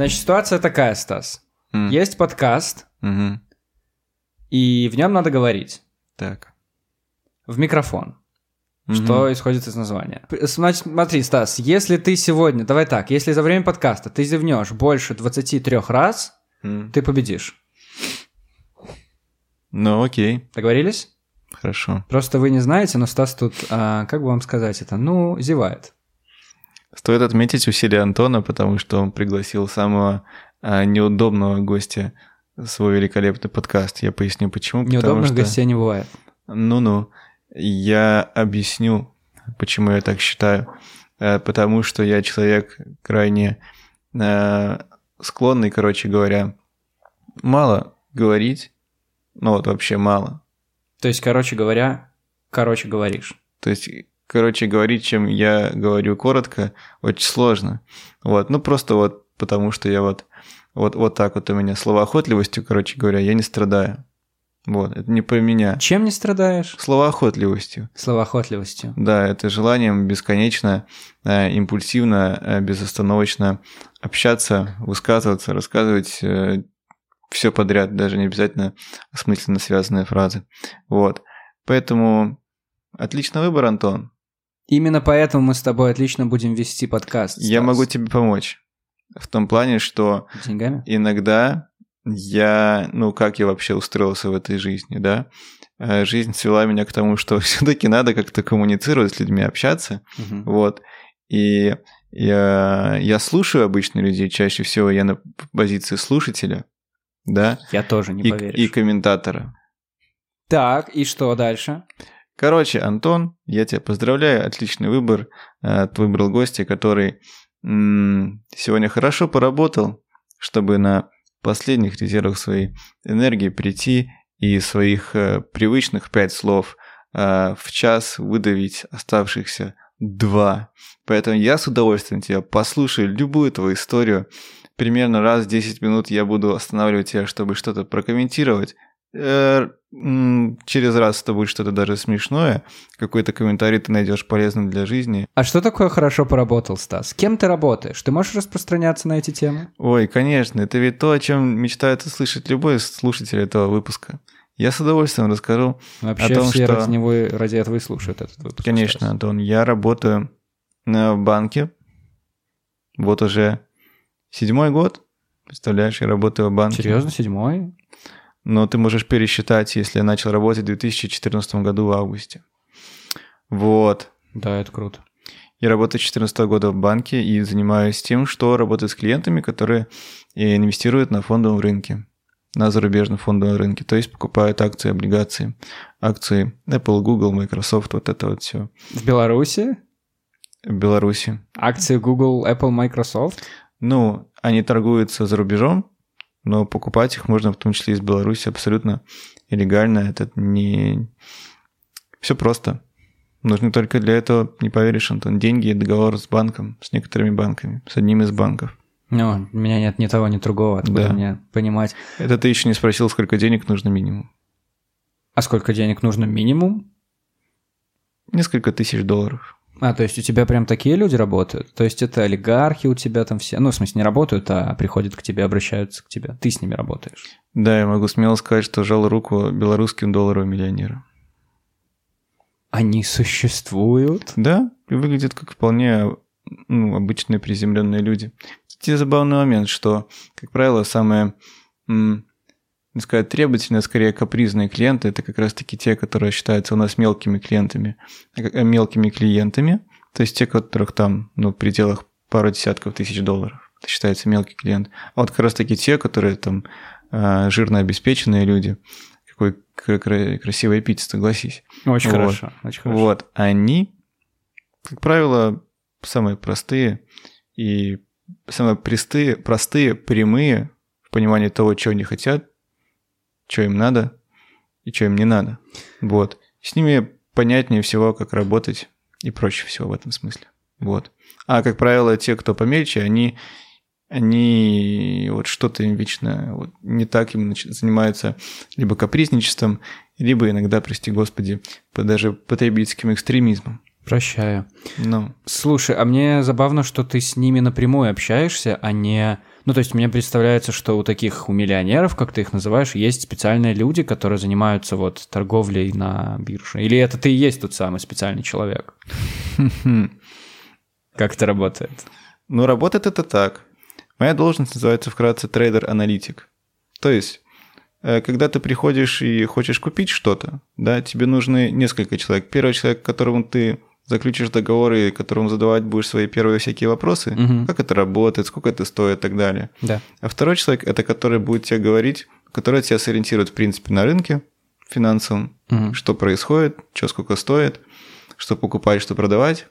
Значит, ситуация такая, Стас. М. Есть подкаст, Мгм. и в нем надо говорить Так. в микрофон. Мгм. Что исходит из названия. Значит, смотри, Стас, если ты сегодня, давай так, если за время подкаста ты зевнешь больше 23 раз, М. ты победишь. Ну, окей, Договорились? хорошо. Просто вы не знаете, но Стас тут, а, как бы вам сказать это, ну, зевает. Стоит отметить усилия Антона, потому что он пригласил самого а, неудобного гостя в свой великолепный подкаст. Я поясню почему. Неудобных что- гостей не бывает. Ну-ну, я объясню, почему я так считаю. Э, Потому что я человек крайне э, склонный, короче говоря, мало говорить, ну вот вообще мало. То есть, короче говоря, короче говоришь. То есть, короче, говорить, чем я говорю коротко, очень сложно. Вот, ну просто вот потому что я вот, вот, вот так вот у меня словоохотливостью, короче говоря, я не страдаю. Вот, это не про меня. Чем не страдаешь? Словоохотливостью. Словоохотливостью. Да, это желанием бесконечно, э, импульсивно, э, безостановочно общаться, высказываться, рассказывать все подряд, даже не обязательно смысленно связанные фразы. Вот. Поэтому отличный выбор, Антон. Именно поэтому мы с тобой отлично будем вести подкаст. Я Стас. могу тебе помочь. В том плане, что Деньгами? иногда я, ну как я вообще устроился в этой жизни, да? Э, Жизнь свела меня к тому, что все-таки надо как-то коммуницировать с людьми, общаться. Мгм. Вот. И я, я слушаю обычно людей, чаще всего я на позиции слушателя, да, Я тоже не и, поверишь. и комментатора. Так, и что дальше? Короче, Антон, я тебя поздравляю, отличный выбор. Э, Ты выбрал гостя, который сегодня хорошо поработал, чтобы на последних резервах своей энергии прийти и своих э, привычных пять слов э, в час выдавить оставшихся два. Поэтому я с удовольствием тебя послушаю любую твою историю. Примерно раз в 10 минут я буду останавливать тебя, чтобы что-то прокомментировать. Через раз это будет что-то даже смешное. Какой-то комментарий ты найдешь полезным для жизни. А что такое хорошо поработал, Стас? Кем ты работаешь? Ты можешь распространяться на эти темы? Ой, конечно, это ведь то, о чем мечтает услышать любой слушатель этого выпуска. Я с удовольствием расскажу. Вообще О том, все что- ради него ради этого и слушают этот выпуск. Конечно, Стас. Антон, я работаю на банке. Вот уже седьмой год. Представляешь, я работаю в банке. Серьезно, седьмой? Но ты можешь пересчитать, если я начал работать в 2014 году в августе. Вот. Да, это круто. Я работаю с 2014 года в банке и занимаюсь тем, что работаю с клиентами, которые инвестируют на фондовом рынке, на зарубежном фондовом рынке, то есть покупают акции, облигации, акции Apple, Google, Microsoft, вот это вот все В Беларуси в Беларуси. акции Google, Apple, Microsoft. Ну, они торгуются за рубежом, но покупать их можно в том числе из Беларуси абсолютно легально. Это не... Все просто. Нужно только для этого, не поверишь, Антон, деньги и договор с банком, с некоторыми банками, с одним из банков. Ну, у меня нет ни того, ни другого, откуда Да. мне понимать. Это ты еще не спросил, сколько денег нужно минимум. А сколько денег нужно минимум? Несколько тысяч долларов. А, то есть у тебя прям такие люди работают? То есть это олигархи у тебя там все? Ну, в смысле, не работают, а приходят к тебе, обращаются к тебе. Ты с ними работаешь. Да, я могу смело сказать, что жал руку белорусским долларовым миллионерам. Они существуют? Да, и выглядят как вполне ну, обычные приземленные люди. Кстати, забавный момент, что, как правило, самые, м, не сказать, требовательные, скорее капризные клиенты, это как раз-таки те, которые считаются у нас мелкими клиентами, а как- э, мелкими клиентами, то есть те, которых там, ну, в пределах пару десятков тысяч долларов. Это считается мелкий клиент. А вот как раз-таки те, которые там а, жирно обеспеченные люди, какой красивый эпитет, согласись. Очень Вот. хорошо, очень хорошо. Вот, они, как правило, самые простые и самые простые, простые, прямые в понимании того, чего они хотят, что им надо и что им не надо. Вот. С ними понятнее всего, как работать и проще всего в этом смысле. Вот. А, как правило, те, кто помельче, они, они вот что-то им вечно вот, не так им занимаются либо капризничеством, либо иногда, прости господи, по- даже потребительским экстремизмом. Прощаю. Ну, Слушай, а мне забавно, что ты с ними напрямую общаешься, а не... Ну, то есть мне представляется, что у таких, у миллионеров, как ты их называешь, есть специальные люди, которые занимаются вот торговлей на бирже. Или это ты и есть тот самый специальный человек? Как это работает? Ну, работает это так. Моя должность называется вкратце трейдер-аналитик. То есть, э, когда ты приходишь и хочешь купить что-то, да, тебе нужны несколько человек. Первый человек, которому ты заключишь договоры, которому задавать будешь свои первые всякие вопросы, угу. как это работает, сколько это стоит и так далее. Да. А второй человек это который будет тебе говорить, который тебя сориентирует в принципе на рынке финансовом, угу. что происходит, что сколько стоит, что покупать, что продавать,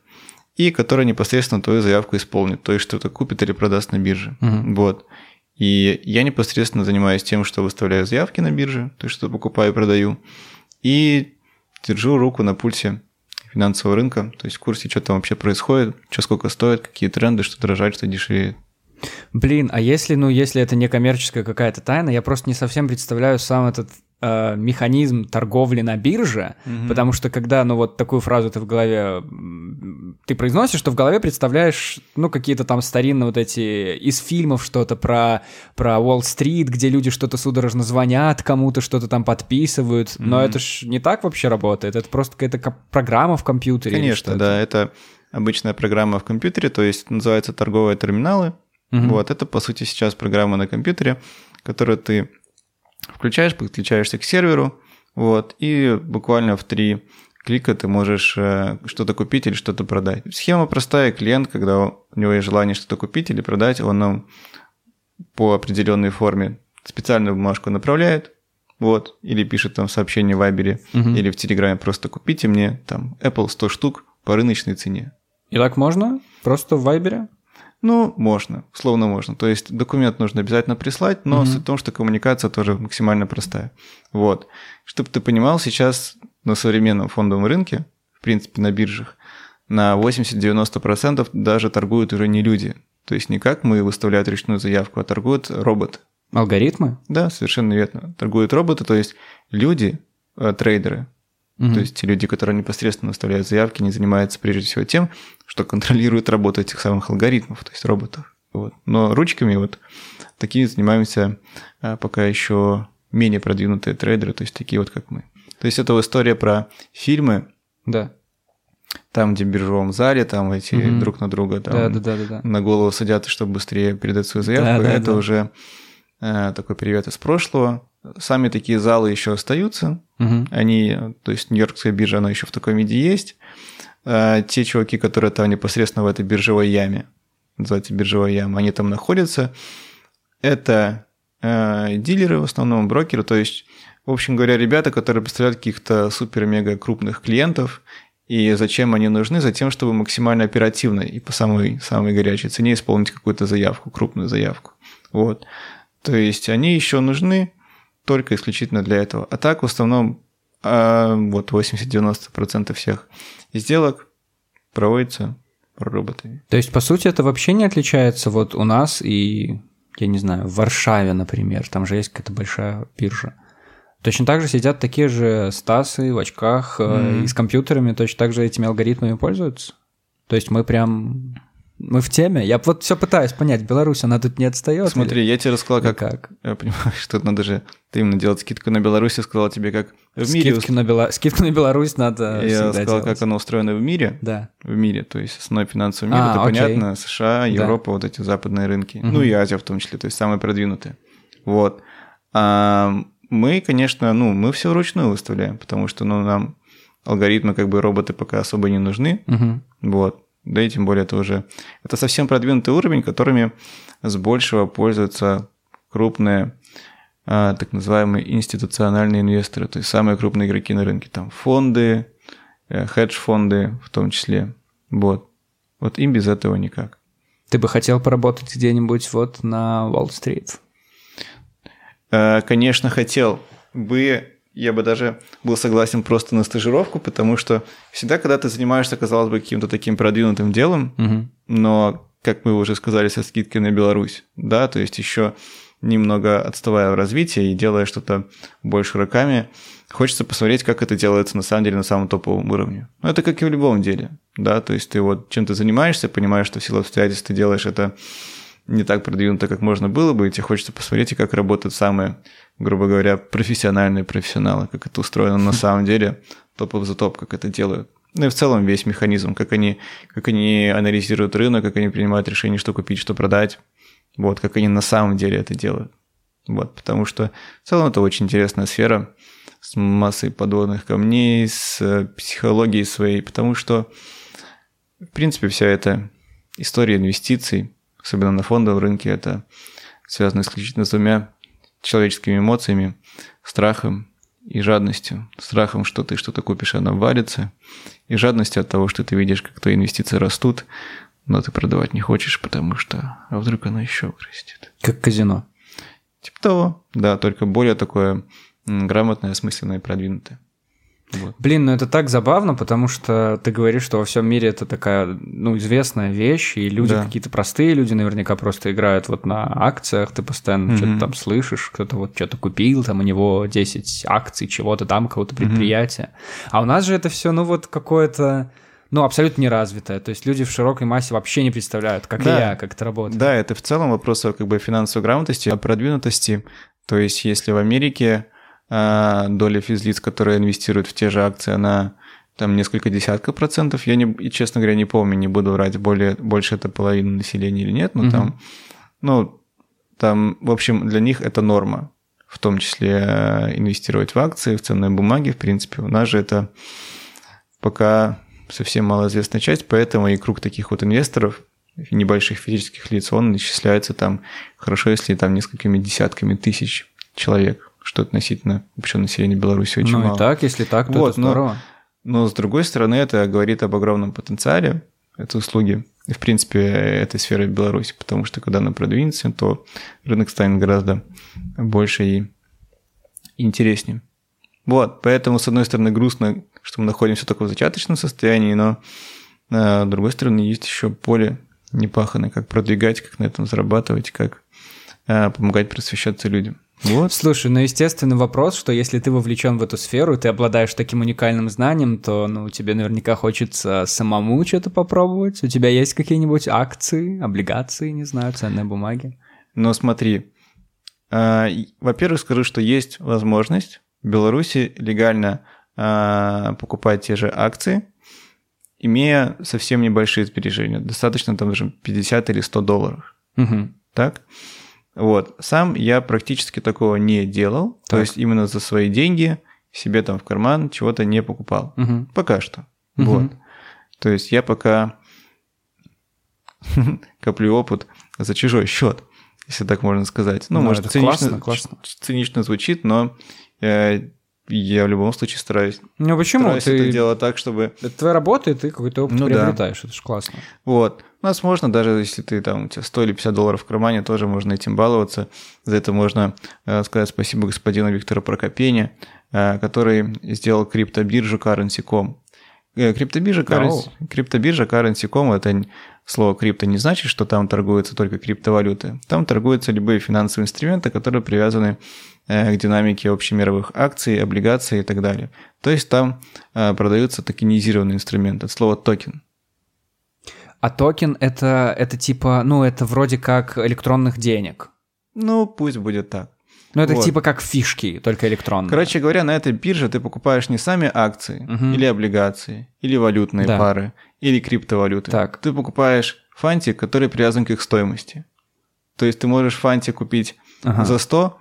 и который непосредственно твою заявку исполнит, то есть что-то купит или продаст на бирже. Угу. Вот. И я непосредственно занимаюсь тем, что выставляю заявки на бирже, то есть что покупаю и продаю, и держу руку на пульсе финансового рынка, то есть в курсе, что там вообще происходит, что сколько стоит, какие тренды, что дорожает, что дешевеет. Блин, а если, ну, если это не коммерческая какая-то тайна, я просто не совсем представляю сам этот э, механизм торговли на бирже, mm-hmm. потому что когда, ну, вот такую фразу ты в голове, ты произносишь, что в голове представляешь, ну, какие-то там старинные вот эти из фильмов что-то про, про Уолл-стрит, где люди что-то судорожно звонят кому-то, что-то там подписывают, mm-hmm. но это ж не так вообще работает, это просто какая-то программа в компьютере. Конечно, да, это обычная программа в компьютере, то есть называется торговые терминалы, mm-hmm. вот, это, по сути, сейчас программа на компьютере, которую ты включаешь, подключаешься к серверу, вот, и буквально в три клика ты можешь э, что-то купить или что-то продать. Схема простая. Клиент, когда у него есть желание что-то купить или продать, он нам по определенной форме специальную бумажку направляет, вот, или пишет там сообщение в Вайбере, угу. или в Телеграме просто купите мне там Apple 100 штук по рыночной цене. И так можно? Просто в Вайбере? Ну, можно, словно можно. То есть документ нужно обязательно прислать, но mm-hmm. суть в том, что коммуникация тоже максимально простая. Вот. Чтобы ты понимал, сейчас на современном фондовом рынке, в принципе, на биржах, на 80-90% даже торгуют уже не люди. То есть не как мы выставляют ручную заявку, а торгуют робот. Алгоритмы? Да, совершенно верно. Торгуют роботы, то есть люди, э, трейдеры, Угу. То есть те люди, которые непосредственно выставляют заявки, не занимаются прежде всего тем, что контролируют работу этих самых алгоритмов, то есть роботов. Вот. Но ручками вот такие занимаемся а, пока еще менее продвинутые трейдеры, то есть такие вот как мы. То есть это история про фильмы. Да. Там, где в биржевом зале, там эти угу. друг на друга там, да, да, да, да, да. на голову садятся, чтобы быстрее передать свою заявку. Да, да, это да. уже э, такой привет из прошлого. Сами такие залы еще остаются. Угу. Они, то есть Нью-Йоркская биржа, она еще в таком виде есть. А, те чуваки, которые там непосредственно в этой биржевой яме, называется биржевая яма, они там находятся. Это э, дилеры в основном, брокеры, то есть, в общем говоря, ребята, которые представляют каких-то супер-мега крупных клиентов, и зачем они нужны? Затем, чтобы максимально оперативно и по самой, самой горячей цене исполнить какую-то заявку, крупную заявку. Вот. То есть они еще нужны только исключительно для этого. А так в основном а, вот 80-90% всех сделок проводится роботами. То есть, по сути, это вообще не отличается вот у нас и, я не знаю, в Варшаве, например, там же есть какая-то большая биржа. Точно так же сидят такие же Стасы в очках mm-hmm. и с компьютерами, точно так же этими алгоритмами пользуются. То есть мы прям мы в теме. Я вот все пытаюсь понять, Беларусь, она тут не отстает. Смотри, или? я тебе рассказал, как, как. Я понимаю, что надо же ты именно делать скидку на Беларусь, я сказал тебе, как в мире. Скидки на, Бела... Скидку на Беларусь надо. Я сказал, делать. как оно устроено в мире. Да. В мире, то есть основной финансовый мир, а, это окей. понятно, США, Европа, да. вот эти западные рынки. Угу. Ну и Азия в том числе, то есть самые продвинутые. Вот. А мы, конечно, ну, мы все вручную выставляем, потому что ну, нам алгоритмы, как бы роботы пока особо не нужны. Угу. Вот да и тем более это уже... Это совсем продвинутый уровень, которыми с большего пользуются крупные а, так называемые институциональные инвесторы, то есть самые крупные игроки на рынке, там фонды, э, хедж-фонды в том числе. Вот. Вот им без этого никак. Ты бы хотел поработать где-нибудь вот на Уолл-стрит? Э, конечно, хотел бы я бы даже был согласен просто на стажировку, потому что всегда, когда ты занимаешься, казалось бы, каким-то таким продвинутым делом, угу. но, как мы уже сказали, со скидкой на Беларусь, да, то есть еще немного отставая в развитии и делая что-то больше руками, хочется посмотреть, как это делается на самом деле на самом топовом уровне. Но это как и в любом деле, да, то есть ты вот чем-то занимаешься, понимаешь, что в силу обстоятельств ты делаешь это не так продвинуто, как можно было бы, и тебе хочется посмотреть, как работают самые, грубо говоря, профессиональные профессионалы, как это устроено на самом деле, топов за топ, как это делают. Ну и в целом весь механизм, как они, как они анализируют рынок, как они принимают решение, что купить, что продать, вот, как они на самом деле это делают. Вот, потому что в целом это очень интересная сфера с массой подводных камней, с психологией своей, потому что, в принципе, вся эта история инвестиций, особенно на фондовом рынке, это связано исключительно с двумя человеческими эмоциями, страхом и жадностью. Страхом, что ты что-то купишь, она валится, и жадностью от того, что ты видишь, как твои инвестиции растут, но ты продавать не хочешь, потому что а вдруг она еще вырастет. Как казино. Типа того, да, только более такое грамотное, осмысленное и продвинутое. Вот. Блин, ну это так забавно, потому что ты говоришь, что во всем мире это такая, ну, известная вещь, и люди да. какие-то простые люди наверняка просто играют вот на акциях, ты постоянно mm-hmm. что-то там слышишь, кто-то вот что-то купил, там у него 10 акций чего-то там, какого-то предприятия. Mm-hmm. А у нас же это все, ну, вот какое-то ну, абсолютно неразвитая. То есть люди в широкой массе вообще не представляют, как да. и я, как это работает. Да, это в целом вопрос как бы финансовой грамотности, о продвинутости. То есть если в Америке доля физлиц, которые инвестируют в те же акции, она там несколько десятков процентов. Я, не, честно говоря, не помню, не буду врать, более, больше это половина населения или нет, но угу. там, ну, там, в общем, для них это норма, в том числе э, инвестировать в акции, в ценные бумаги, в принципе. У нас же это пока совсем малоизвестная часть, поэтому и круг таких вот инвесторов, небольших физических лиц, он исчисляется там хорошо, если там несколькими десятками тысяч человек, что относительно общего населения Беларуси очень ну, мало. Ну и так, если так, то вот, это здорово. Но, но с другой стороны, это говорит об огромном потенциале этой услуги, и, в принципе, этой сферы Беларуси, потому что когда она продвинется, то рынок станет гораздо больше и интереснее. Вот, поэтому, с одной стороны, грустно, что мы находимся только в зачаточном состоянии, но а, с другой стороны, есть еще поле непаханное, как продвигать, как на этом зарабатывать, как а, помогать просвещаться людям. Вот. Слушай, ну естественный вопрос, что если ты вовлечен в эту сферу, ты обладаешь таким уникальным знанием, то ну тебе наверняка хочется самому что-то попробовать. У тебя есть какие-нибудь акции, облигации, не знаю, ценные бумаги? Но смотри, э, во-первых, скажу, что есть возможность в Беларуси легально э, покупать те же акции, имея совсем небольшие сбережения. Достаточно там даже 50 или 100 долларов. Угу. Так? Вот. Сам я практически такого не делал. Так. То есть именно за свои деньги себе там в карман чего-то не покупал. Угу. Пока что. Угу. Вот. То есть я пока коплю опыт за чужой счет, если так можно сказать. Ну, ну может, цинично, классно, классно. цинично звучит, но э, я в любом случае стараюсь. Ну почему? Стараюсь ты... это делать так, чтобы... Это твоя работа, и ты какой-то опыт ну, приобретаешь, да. это же классно. Вот. У нас можно, даже если ты там, у тебя 100 или 50 долларов в кармане, тоже можно этим баловаться. За это можно э, сказать спасибо господину Виктору Прокопене, э, который сделал криптобиржу Currency.com. Э, криптобиржа, currency, oh. криптобиржа Currency.com – это слово крипто не значит, что там торгуются только криптовалюты. Там торгуются любые финансовые инструменты, которые привязаны Э, к динамике общемировых акций, облигаций и так далее. То есть там э, продаются токенизированные инструменты, от слова токен. А токен это, это типа, ну, это вроде как электронных денег. Ну, пусть будет так. Ну, это вот. типа как фишки, только электронные. Короче говоря, на этой бирже ты покупаешь не сами акции, угу. или облигации, или валютные да. пары, или криптовалюты. Так. Ты покупаешь фантик, который привязан к их стоимости. То есть ты можешь фантик купить ага. за 100,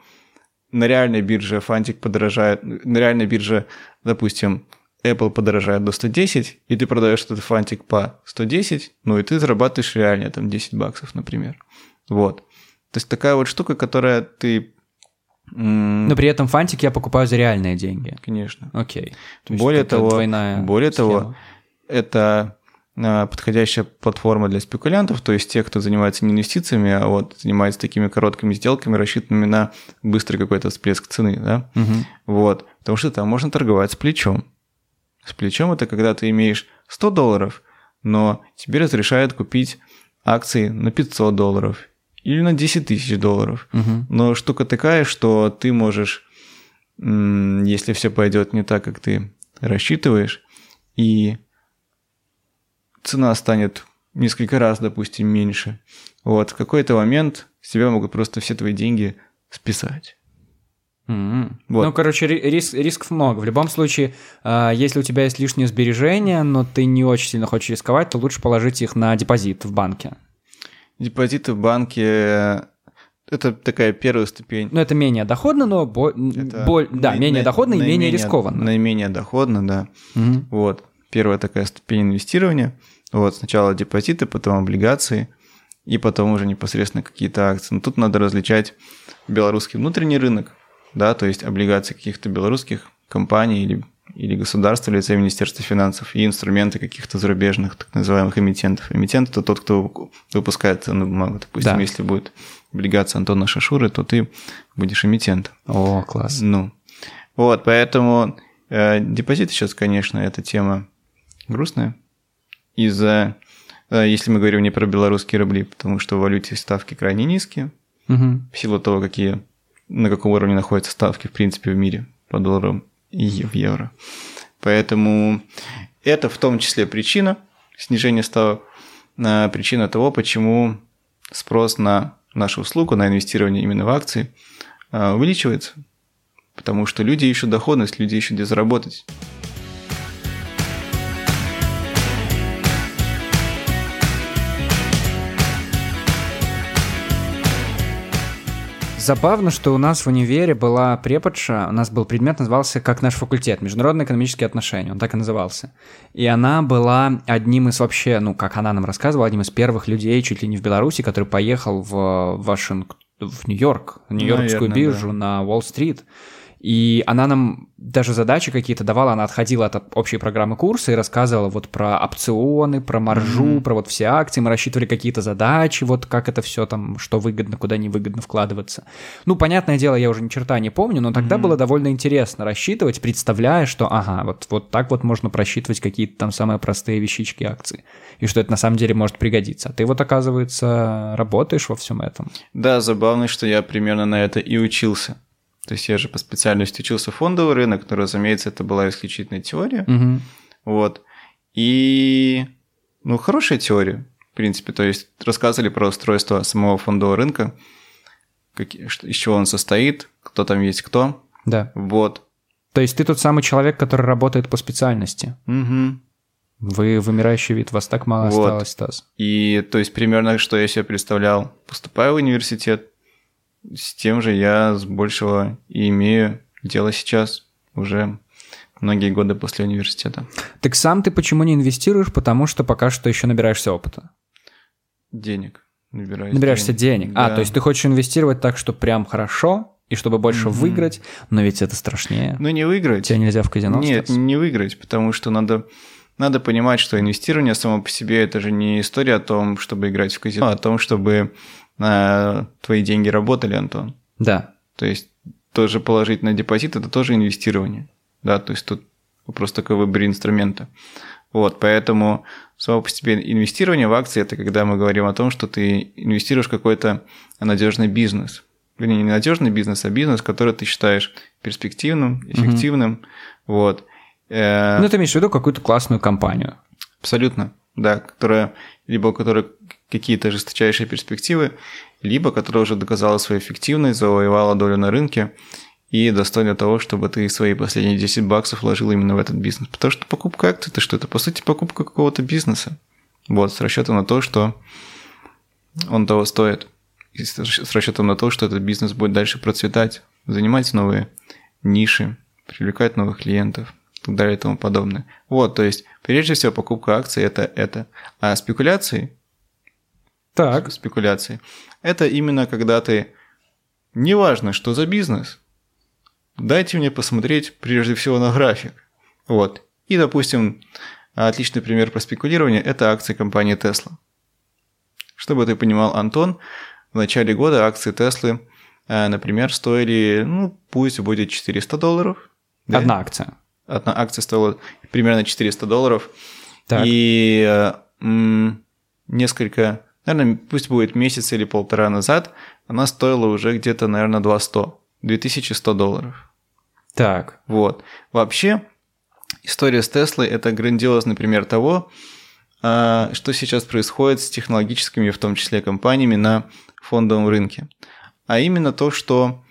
на реальной бирже фантик подорожает, на реальной бирже, допустим, Apple подорожает до 110, и ты продаешь этот фантик по 110, ну и ты зарабатываешь реально там 10 баксов, например. Вот. То есть такая вот штука, которая ты... Но при этом фантик я покупаю за реальные деньги. Конечно. Окей. более того, более схема. того, это подходящая платформа для спекулянтов, то есть тех, кто занимается не инвестициями, а вот занимается такими короткими сделками, рассчитанными на быстрый какой-то всплеск цены, да, угу. вот, потому что там можно торговать с плечом. С плечом это когда ты имеешь 100 долларов, но тебе разрешают купить акции на 500 долларов или на 10 тысяч долларов. Угу. Но штука такая, что ты можешь, если все пойдет не так, как ты рассчитываешь, и цена станет несколько раз, допустим, меньше. Вот, в какой-то момент с тебя могут просто все твои деньги списать. Mm-hmm. Вот. Ну, короче, риск, рисков много. В любом случае, э, если у тебя есть лишние сбережения, но ты не очень сильно хочешь рисковать, то лучше положить их на депозит в банке. Депозиты в банке это такая первая ступень. Ну, это менее доходно, но бо... Бо... да, на... менее доходно и менее рискованно. Наименее доходно, да. Угу. Вот. Первая такая ступень инвестирования. Вот, сначала депозиты, потом облигации, и потом уже непосредственно какие-то акции. Но тут надо различать белорусский внутренний рынок, да, то есть облигации каких-то белорусских компаний или, или государства, лица Министерства финансов, и инструменты каких-то зарубежных, так называемых эмитентов. Эмитент – это тот, кто выпускает ценную бумагу. Допустим, да. если будет облигация Антона Шашуры, то ты будешь эмитент. О, класс. Ну, вот, поэтому э, депозиты сейчас, конечно, эта тема грустная. Из-за, э, если мы говорим не про белорусские рубли, потому что в валюте ставки крайне низкие, угу. в силу того, какие на каком уровне находятся ставки, в принципе, в мире по доллару и в евро. Поэтому это в том числе причина снижения ставок, причина того, почему спрос на нашу услугу, на инвестирование именно в акции а, увеличивается. Потому что люди ищут доходность, люди ищут где заработать. Забавно, что у нас в универе была преподша, у нас был предмет, назывался как наш факультет, международные экономические отношения, он так и назывался. И она была одним из вообще, ну, как она нам рассказывала, одним из первых людей чуть ли не в Беларуси, который поехал в Вашингтон, в Нью-Йорк, Нью-Йоркскую Наверное, биржу да. на Уолл-стрит. И она нам даже задачи какие-то давала, она отходила от общей программы курса и рассказывала вот про опционы, про маржу, mm-hmm. про вот все акции, мы рассчитывали какие-то задачи, вот как это все там, что выгодно, куда невыгодно вкладываться. Ну, понятное дело, я уже ни черта не помню, но тогда mm-hmm. было довольно интересно рассчитывать, представляя, что, ага, вот, вот так вот можно просчитывать какие-то там самые простые вещички акций, и что это на самом деле может пригодиться. А ты вот, оказывается, работаешь во всем этом. Да, забавно, что я примерно на это и учился. То есть я же по специальности учился фондовый рынок, но, разумеется, это была исключительная теория. Угу. Вот. И, ну, хорошая теория, в принципе. То есть рассказывали про устройство самого фондового рынка, как, из чего он состоит, кто там есть кто. Да. Вот. То есть ты тот самый человек, который работает по специальности. Угу. Вы вымирающий вид, вас так мало вот. осталось, Стас. И то есть примерно, что я себе представлял, поступаю в университет, с тем же я с большего и имею дело сейчас, уже многие годы после университета. Так сам ты почему не инвестируешь? Потому что пока что еще набираешься опыта. Денег. Набираюсь Набираешься денег. денег. А, да. А, то есть ты хочешь инвестировать так, что прям хорошо, и чтобы больше mm-hmm. выиграть, но ведь это страшнее. Ну, не выиграть. Тебя нельзя в казино Нет, остаться. не выиграть, потому что надо, надо понимать, что инвестирование само по себе – это же не история о том, чтобы играть в казино, а о том, чтобы на твои деньги работали, Антон. Да. То есть тоже положить на депозит – это тоже инвестирование. Да, то есть тут вопрос такой выбор инструмента. Вот, поэтому само по себе инвестирование в акции – это когда мы говорим о том, что ты инвестируешь в какой-то надежный бизнес. Вернее, не надежный бизнес, а бизнес, который ты считаешь перспективным, эффективным. Угу. Вот. Э, ну, ты имеешь в виду какую-то классную компанию. Абсолютно, да, которая либо у которой какие-то жесточайшие перспективы, либо которая уже доказала свою эффективность, завоевала долю на рынке и достойна того, чтобы ты свои последние 10 баксов вложил именно в этот бизнес. Потому что покупка акций – это что? Это, по сути, покупка какого-то бизнеса. Вот, с расчетом на то, что он того стоит. И с расчетом на то, что этот бизнес будет дальше процветать, занимать новые ниши, привлекать новых клиентов и так далее и тому подобное. Вот, то есть, прежде всего, покупка акций это это. А спекуляции так. спекуляции. Это именно когда ты, неважно, что за бизнес, дайте мне посмотреть прежде всего на график. Вот. И, допустим, отличный пример про спекулирование – это акции компании Tesla. Чтобы ты понимал, Антон, в начале года акции Теслы, э, например, стоили, ну, пусть будет 400 долларов. Да? Одна акция. Одна акция стоила примерно 400 долларов. Так. И э, м, несколько наверное, пусть будет месяц или полтора назад, она стоила уже где-то, наверное, 200, 2100 долларов. Так. Вот. Вообще, история с Теслой – это грандиозный пример того, а, что сейчас происходит с технологическими, в том числе, компаниями на фондовом рынке. А именно то, что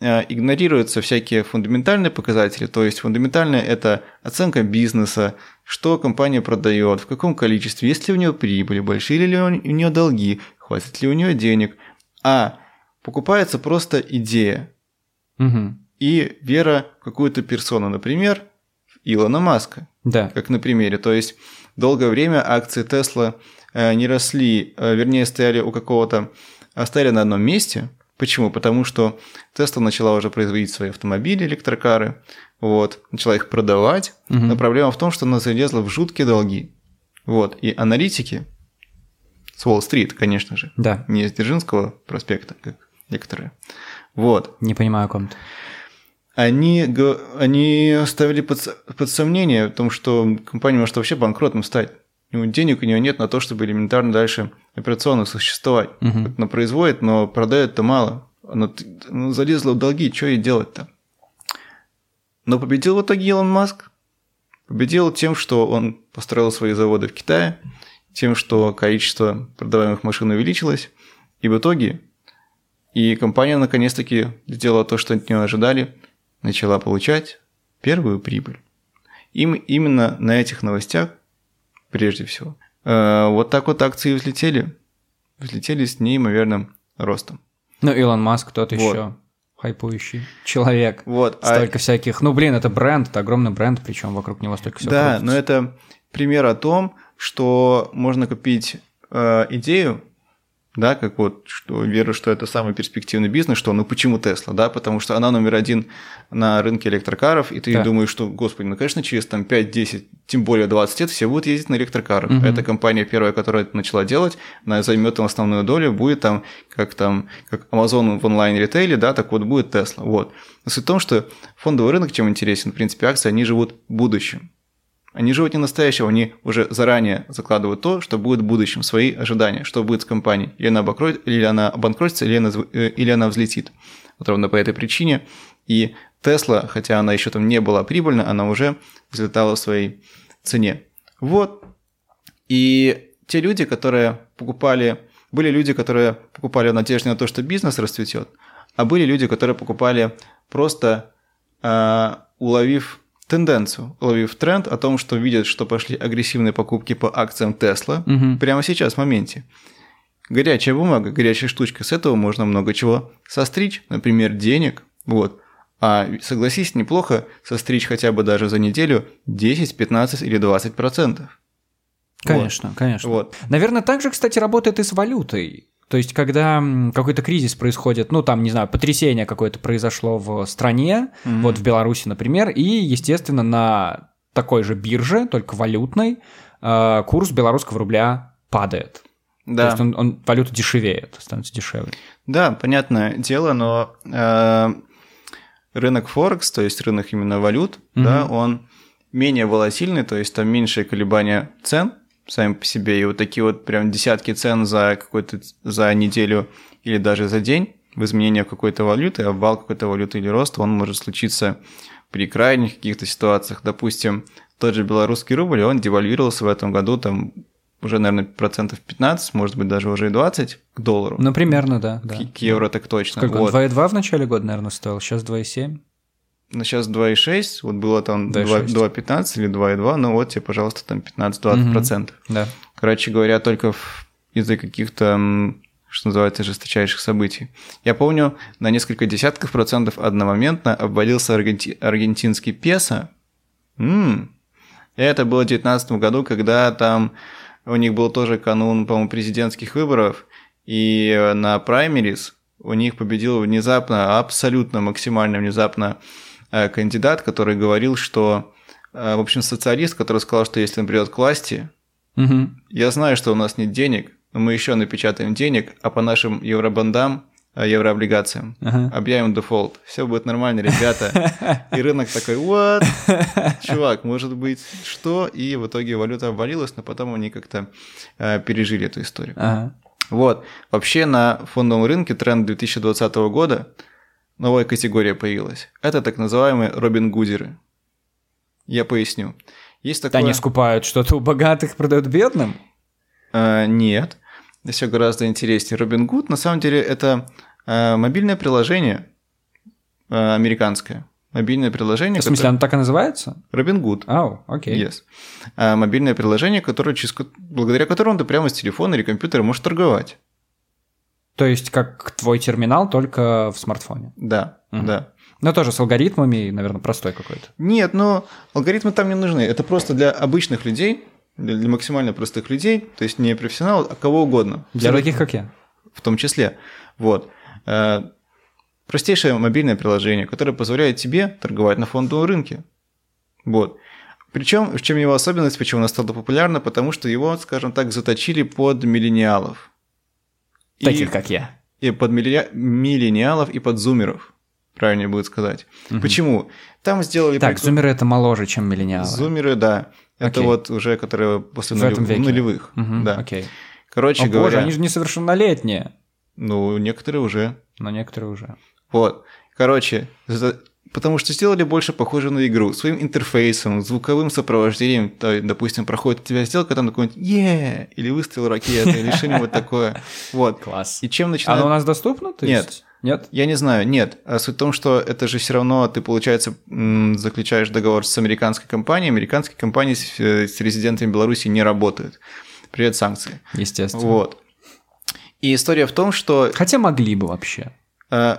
а, игнорируются всякие фундаментальные показатели, то есть фундаментальное – это оценка бизнеса, что компания продает, в каком количестве, есть ли у нее прибыли, большие ли у нее долги, хватит ли у нее денег, а покупается просто идея Угу. и вера в какую-то персону, например, Илона Маска, Да. как на примере. То есть долгое время акции Тесла не росли, э, вернее, стояли у какого-то, а стояли на одном месте. Почему? Потому что Тесла начала уже производить свои автомобили, электрокары, вот, начала их продавать, Мгм. но проблема в том, что она залезла в жуткие долги. Вот, и аналитики с Уолл-стрит, конечно же, Да. не из Дзержинского проспекта, как некоторые, вот, Не понимаю о ком то они, они ставили под, под сомнение в том, что компания может вообще банкротом стать. Ну, денег у нее нет на то, чтобы элементарно дальше операционно существовать. Вот Она производит, но продает-то мало. Она ну, залезла в долги, что ей делать-то? Но победил в итоге Илон Маск. Победил тем, что он построил свои заводы в Китае, тем, что количество продаваемых машин увеличилось. И в итоге и компания наконец-таки сделала то, что от нее ожидали, начала получать первую прибыль. Им именно на этих новостях, прежде всего, э, вот так вот акции взлетели. Взлетели с неимоверным ростом. Ну, Илон Маск тот Вот. еще хайпующий человек. Вот, а- Столько всяких. Ну, блин, это бренд, это огромный бренд, причем вокруг него столько всего. Да, крутится. но это пример о том, что можно купить э, идею, да, как вот, что верю, что это самый перспективный бизнес, что ну почему Тесла, да, потому что она номер один на рынке электрокаров, и ты Да. думаешь, что, господи, ну, конечно, через там 5-10, тем более 20 лет все будут ездить на электрокарах. Мгм. Это компания первая, которая это начала делать, она займет там основную долю, будет там, как там, как Amazon в онлайн-ритейле, да, так вот будет Тесла, вот. Но суть в том, что фондовый рынок чем интересен, в принципе, акции, они живут будущим. Они живут не настоящего, они уже заранее закладывают то, что будет в будущем, свои ожидания, что будет с компанией. Или она, обокро- или она обанкротится, или она, э, или она взлетит. Вот ровно по этой причине. И Тесла, хотя она еще там не была прибыльна, она уже взлетала в своей цене. Вот. И те люди, которые покупали... Были люди, которые покупали в надежде на то, что бизнес расцветет, а были люди, которые покупали просто а, уловив тенденцию, уловив тренд о том, что видят, что пошли агрессивные покупки по акциям Тесла Мгм. прямо сейчас, в моменте. Горячая бумага, горячая штучка, с этого можно много чего состричь, например, денег, вот. А согласись, неплохо состричь хотя бы даже за неделю 10, 15 или 20 процентов. Конечно, конечно. Вот. Наверное, так же, кстати, работает и с валютой. То есть, когда какой-то кризис происходит, ну, там, не знаю, потрясение какое-то произошло в стране, Мгм. вот в Беларуси, например, и, естественно, на такой же бирже, только валютной, э, курс белорусского рубля падает. То Да. есть он, он- валюта дешевеет, становится дешевле. Да, понятное дело, но э, рынок Форекс, то есть рынок именно валют, Мгм. да, он менее волатильный, то есть там меньшее колебания цен сами по себе, и вот такие вот прям десятки цен за какой-то за неделю или даже за день в изменениях какой-то валюты, обвал какой-то валюты или рост, он может случиться при крайних каких-то ситуациях. Допустим, тот же белорусский рубль, он девальвировался в этом году там уже, наверное, процентов 15, может быть, даже уже и 20 к доллару. Ну, примерно, да. да. К, к евро так точно. Сколько? вот. 2,2 в начале года, наверное, стоил, сейчас 2,7. Ну, сейчас 2,6, вот было там 2,6. 2,15 или 2,2, ну вот тебе, пожалуйста, там 15-20%. процентов. Да. Короче говоря, только в- из-за каких-то, что называется, жесточайших событий. Я помню, на несколько десятков процентов одномоментно обвалился аргенти- аргентинский песо. М. И это было в 2019 году, когда там у них был тоже канун, по-моему, президентских выборов, и на праймерис у них победил внезапно, абсолютно максимально внезапно кандидат, который говорил, что, э, в общем, социалист, который сказал, что если он придет к власти, Мгм. я знаю, что у нас нет денег, но мы еще напечатаем денег, а по нашим евробандам, э, еврооблигациям Ага. объявим дефолт. Все будет нормально, ребята. И рынок такой, what? Чувак, может быть, что? И в итоге валюта обвалилась, но потом они как-то э, пережили эту историю. Ага. Вот. Вообще на фондовом рынке тренд 2020 года новая категория появилась. Это так называемые Робин Гудеры. Я поясню. Есть такое... Они скупают что-то у богатых, продают бедным? А, нет, все гораздо интереснее. Robinhood, на самом деле, это а, мобильное приложение а, американское. Мобильное приложение. В смысле, которое... оно так и называется? Robinhood. Ау, oh, окей. Yes. А, мобильное приложение, которое, через... благодаря которому ты прямо с телефона или компьютера можешь торговать. То есть как твой терминал, только в смартфоне? Да, угу. да. Но тоже с алгоритмами, наверное, простой какой-то. Нет, но алгоритмы там не нужны. Это просто для обычных людей, для, для максимально простых людей, то есть не профессионалов, а кого угодно. Для Абсолютно. таких, как я. В том числе. Вот. Э, простейшее мобильное приложение, которое позволяет тебе торговать на фондовом рынке. Вот. Причем, в чем его особенность, почему оно стало популярно, потому что его, скажем так, заточили под миллениалов. Таких, и, как я. И под миллениалов, и под зумеров правильнее будет сказать. Угу. Почему? Там сделали... Так, прикол... зумеры это моложе, чем миллениалы. Зумеры, да. Это Окей. вот уже, которые после нулев... нулевых. Угу, да. Окей. Короче О, говоря... боже, они же несовершеннолетние. Ну, некоторые уже. Но некоторые уже. Вот. Короче, потому что сделали больше похоже на игру. Своим интерфейсом, звуковым сопровождением, то, допустим, проходит у тебя сделка, там такой е или выстрел ракеты, или что-нибудь такое. Вот. Класс. И чем начинает... Оно у нас доступно? Нет. Нет? Я не знаю, нет. А суть в том, что это же все равно ты, получается, заключаешь договор с американской компанией. Американские компании с, э, с резидентами Беларуси не работают. Привет, санкции. Естественно. Вот. И история в том, что... Хотя могли бы вообще. Э,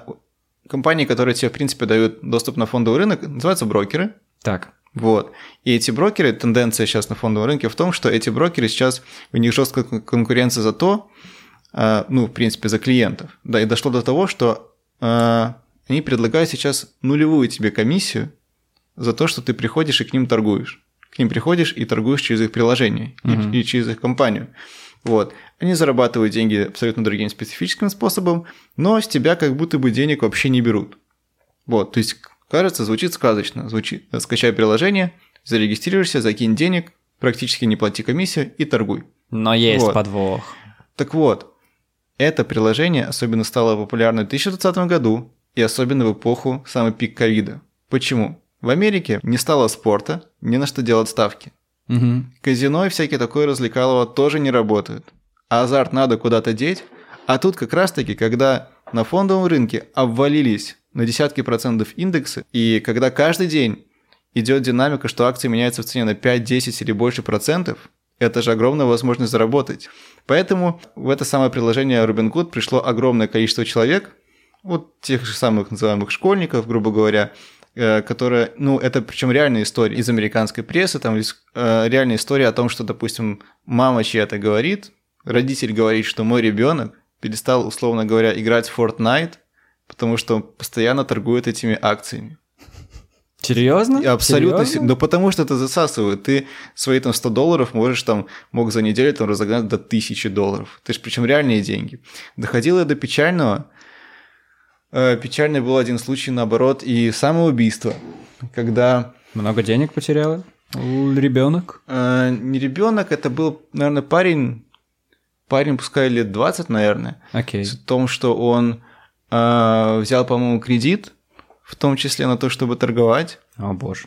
компании, которые тебе, в принципе, дают доступ на фондовый рынок, называются брокеры. Так. Вот. И эти брокеры, тенденция сейчас на фондовом рынке в том, что эти брокеры сейчас, у них жесткая конкуренция за то, а, ну, в принципе, за клиентов. Да, и дошло до того, что а, они предлагают сейчас нулевую тебе комиссию за то, что ты приходишь и к ним торгуешь. К ним приходишь и торгуешь через их приложение uh-huh. и, и через их компанию. Вот. Они зарабатывают деньги абсолютно другим специфическим способом, но с тебя как будто бы денег вообще не берут. Вот, то есть, кажется, звучит сказочно. Звучит, скачай приложение, зарегистрируешься, закинь денег, практически не плати комиссию и торгуй. Но есть вот. подвох. Так вот, это приложение особенно стало популярно в 2020 году и особенно в эпоху самый пик ковида. Почему? В Америке не стало спорта, не на что делать ставки. Угу. Казино и всякие такое развлекалово тоже не работают. А азарт надо куда-то деть. А тут как раз-таки, когда на фондовом рынке обвалились на десятки процентов индексы, и когда каждый день идет динамика, что акции меняются в цене на 5, 10 или больше процентов, это же огромная возможность заработать. Поэтому в это самое приложение Robinhood пришло огромное количество человек, вот тех же самых называемых школьников, грубо говоря, э, которые, ну, это причем реальная история из американской прессы, там э, реальная история о том, что, допустим, мама чья-то говорит, родитель говорит, что мой ребенок перестал, условно говоря, играть в Fortnite, потому что он постоянно торгует этими акциями. Серьезно? Абсолютно. Серьезно? Да потому что это засасывает. Ты свои там 100 долларов можешь там, мог за неделю там разогнать до 1000 долларов. То есть причем реальные деньги. Доходило до печального. Э, печальный был один случай, наоборот, и самоубийство. Когда... Много денег потеряла? Ребенок? Э, не ребенок, это был, наверное, парень, парень, пускай лет 20, наверное. Окей. Okay. В том, что он э, взял, по-моему, кредит, в том числе на то, чтобы торговать. О боже.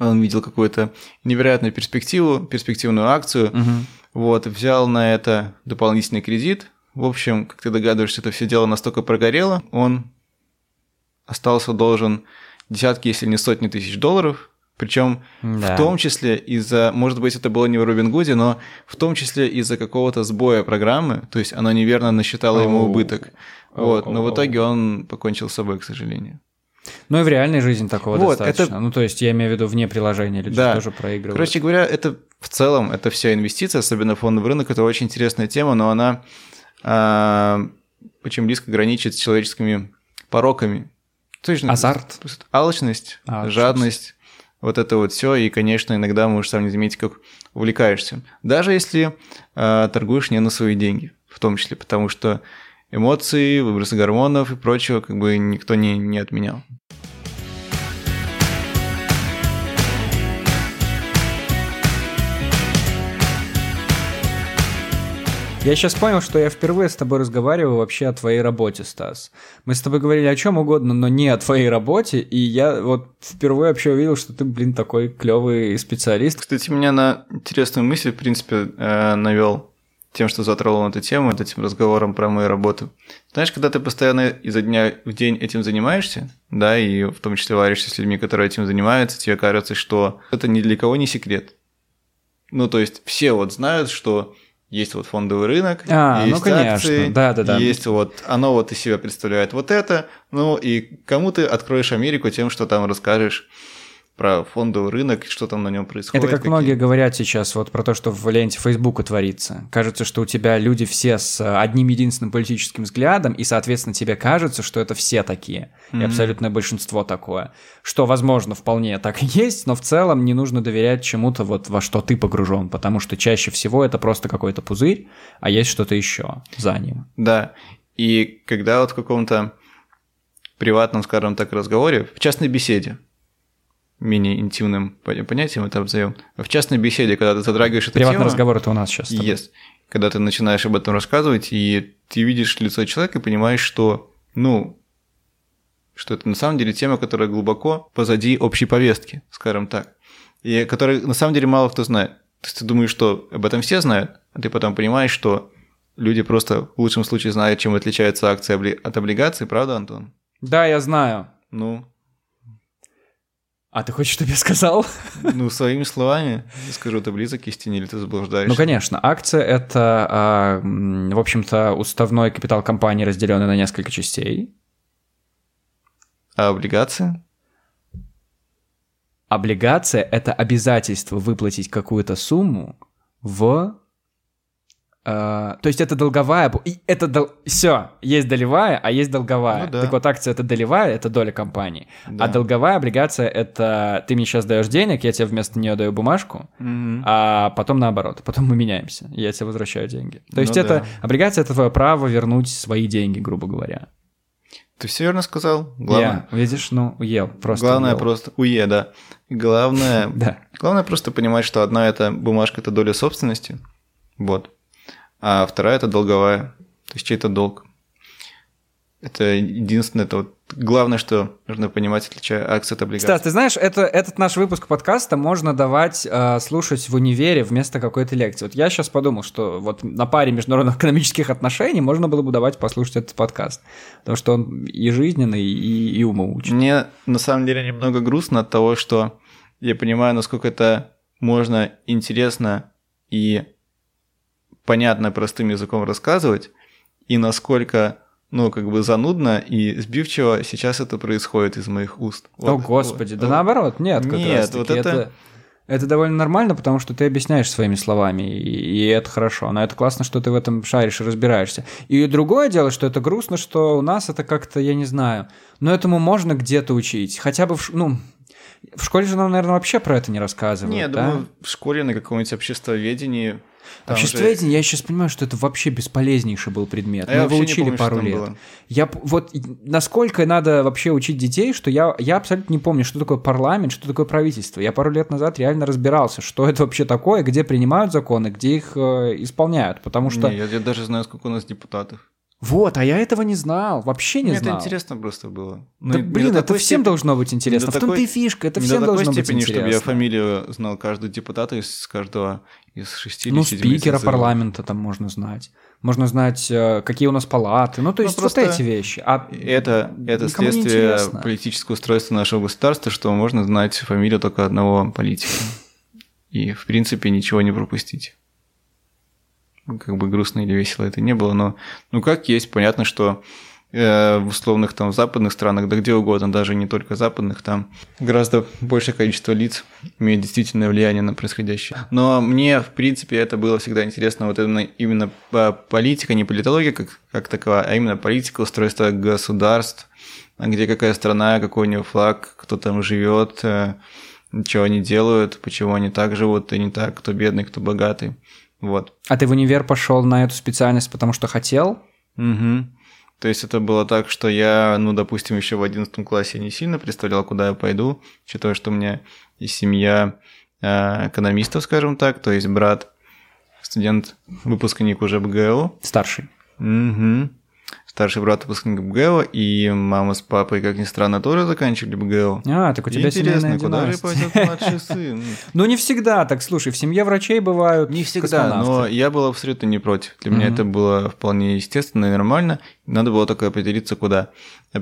Он видел какую-то невероятную перспективу, перспективную акцию. Угу. Вот, взял на это дополнительный кредит. В общем, как ты догадываешься, это все дело настолько прогорело, он остался должен десятки, если не сотни тысяч долларов. Причем да. в том числе из-за, может быть, это было не в Робин Гуде, но в том числе из-за какого-то сбоя программы, то есть она неверно насчитала ему убыток. Вот, но в итоге он покончил с собой, к сожалению. Ну и в реальной жизни такого вот, достаточно. Это... Ну, то есть я имею в виду вне приложения, люди да. тоже проигрывают. Короче говоря, это в целом, это вся инвестиция, особенно фондовый рынок, это очень интересная тема, но она очень близко граничит с человеческими пороками. Точно, Азарт. Алчность, а, жадность, вот это вот все, и, конечно, иногда можешь сам не заметить, как увлекаешься. Даже если э, торгуешь не на свои деньги, в том числе, потому что эмоции, выбросы гормонов и прочего как бы никто не, не отменял. Я сейчас понял, что я впервые с тобой разговариваю вообще о твоей работе, Стас. Мы с тобой говорили о чем угодно, но не о твоей работе, и я вот впервые вообще увидел, что ты, блин, такой клевый специалист. Кстати, меня на интересную мысль, в принципе, э, навел тем, что затронул эту тему, этим разговором про мою работу. Знаешь, когда ты постоянно изо дня в день этим занимаешься, да, и в том числе варишься с людьми, которые этим занимаются, тебе кажется, что это ни для кого не секрет. Ну, то есть все вот знают, что есть вот фондовый рынок, а, есть ну, конечно. акции, да, да, да. есть вот, оно вот из себя представляет вот это, ну и кому ты откроешь Америку тем, что там расскажешь про фондовый рынок, что там на нем происходит. Это как какие... многие говорят сейчас вот про то, что в ленте Фейсбука творится. Кажется, что у тебя люди все с одним единственным политическим взглядом, и, соответственно, тебе кажется, что это все такие, mm-hmm. и абсолютное большинство такое. Что, возможно, вполне так и есть, но в целом не нужно доверять чему-то, вот во что ты погружен, потому что чаще всего это просто какой-то пузырь, а есть что-то еще за ним. Да, и когда вот в каком-то приватном, скажем так, разговоре, в частной беседе, менее интимным понятием это обзовем. В частной беседе, когда ты затрагиваешь эту Приватный тему... разговор это у нас сейчас. Yes. Когда ты начинаешь об этом рассказывать, и ты видишь лицо человека и понимаешь, что, ну, что это на самом деле тема, которая глубоко позади общей повестки, скажем так, и которой на самом деле мало кто знает. То есть ты думаешь, что об этом все знают, а ты потом понимаешь, что люди просто в лучшем случае знают, чем отличаются акции от облигаций, правда, Антон? Да, я знаю. Ну, а ты хочешь, чтобы я сказал? Ну, своими словами скажу, ты близок к истине или ты заблуждаешься? Ну, конечно. Акция — это, а, в общем-то, уставной капитал компании, разделенный на несколько частей. А облигация? Облигация — это обязательство выплатить какую-то сумму в Uh, то есть это долговая, и это дол... все, есть долевая, а есть долговая. Ну, да. Так вот акция это долевая, это доля компании, да. а долговая облигация это ты мне сейчас даешь денег, я тебе вместо нее даю бумажку, mm-hmm. а потом наоборот, потом мы меняемся, я тебе возвращаю деньги. То есть ну, это да. облигация это твое право вернуть свои деньги, грубо говоря. Ты все верно сказал. Главное. Я, видишь, ну уел просто. Главное уел. просто уе, да. Главное, да. Главное просто понимать, что одна эта бумажка это доля собственности, вот а вторая это долговая, то есть чей-то долг. Это единственное, это вот главное, что нужно понимать, отличая акции от облигаций. Стас, ты знаешь, это, этот наш выпуск подкаста можно давать э, слушать в универе вместо какой-то лекции. Вот я сейчас подумал, что вот на паре международных экономических отношений можно было бы давать послушать этот подкаст, потому что он и жизненный, и, и учит. Мне на самом деле немного грустно от того, что я понимаю, насколько это можно интересно и понятно простым языком рассказывать, и насколько, ну, как бы занудно и сбивчиво сейчас это происходит из моих уст. Вот. О, Господи, вот. да наоборот, нет, как нет, раз вот это... это... Это довольно нормально, потому что ты объясняешь своими словами, и, и это хорошо. Но это классно, что ты в этом шаришь и разбираешься. И другое дело, что это грустно, что у нас это как-то, я не знаю, но этому можно где-то учить. Хотя бы, в, ну, в школе же нам, наверное, вообще про это не рассказывают. Нет, да? думаю, в школе на каком-нибудь обществоведении там Обществоведение, же... я сейчас понимаю, что это вообще бесполезнейший был предмет. А Мы его учили помню, пару лет. Было. Я вот насколько надо вообще учить детей, что я, я абсолютно не помню, что такое парламент, что такое правительство. Я пару лет назад реально разбирался, что это вообще такое, где принимают законы, где их э, исполняют. Потому что. Не, я, я даже знаю, сколько у нас депутатов. Вот, а я этого не знал, вообще не Мне знал. это интересно просто было. Ну, да, блин, это всем степени... должно быть интересно. В том-то и фишка, это всем должно быть интересно. чтобы я фамилию знал каждого депутата из каждого из шести Ну, спикера парламента там можно знать. Можно знать, э, какие у нас палаты. Ну, то ну, есть вот эти вещи. А это, это следствие политического устройства нашего государства, что можно знать фамилию только одного политика. И, в принципе, ничего не пропустить как бы грустно или весело это не было, но ну как есть, понятно, что э, в условных там западных странах, да где угодно, даже не только западных, там гораздо большее количество лиц имеет действительное влияние на происходящее. Но мне, в принципе, это было всегда интересно, вот именно, именно политика, не политология как, как таковая, а именно политика устройства государств, где какая страна, какой у нее флаг, кто там живет, э, что они делают, почему они так живут и не так, кто бедный, кто богатый. Вот. А ты в универ пошел на эту специальность, потому что хотел? Угу. То есть это было так, что я, ну, допустим, еще в одиннадцатом классе не сильно представлял, куда я пойду, учитывая, что у меня есть семья э, экономистов, скажем так, то есть брат студент, выпускник уже БГЛ. Старший. Угу. Старший брат выпускник БГЛ, и мама с папой, как ни странно, тоже заканчивали БГЛ. А, так у тебя Интересно, куда же пойдет младший сын? Ну, не всегда так, слушай, в семье врачей бывают Не всегда, но я был абсолютно не против. Для меня это было вполне естественно и нормально. Надо было только определиться, куда.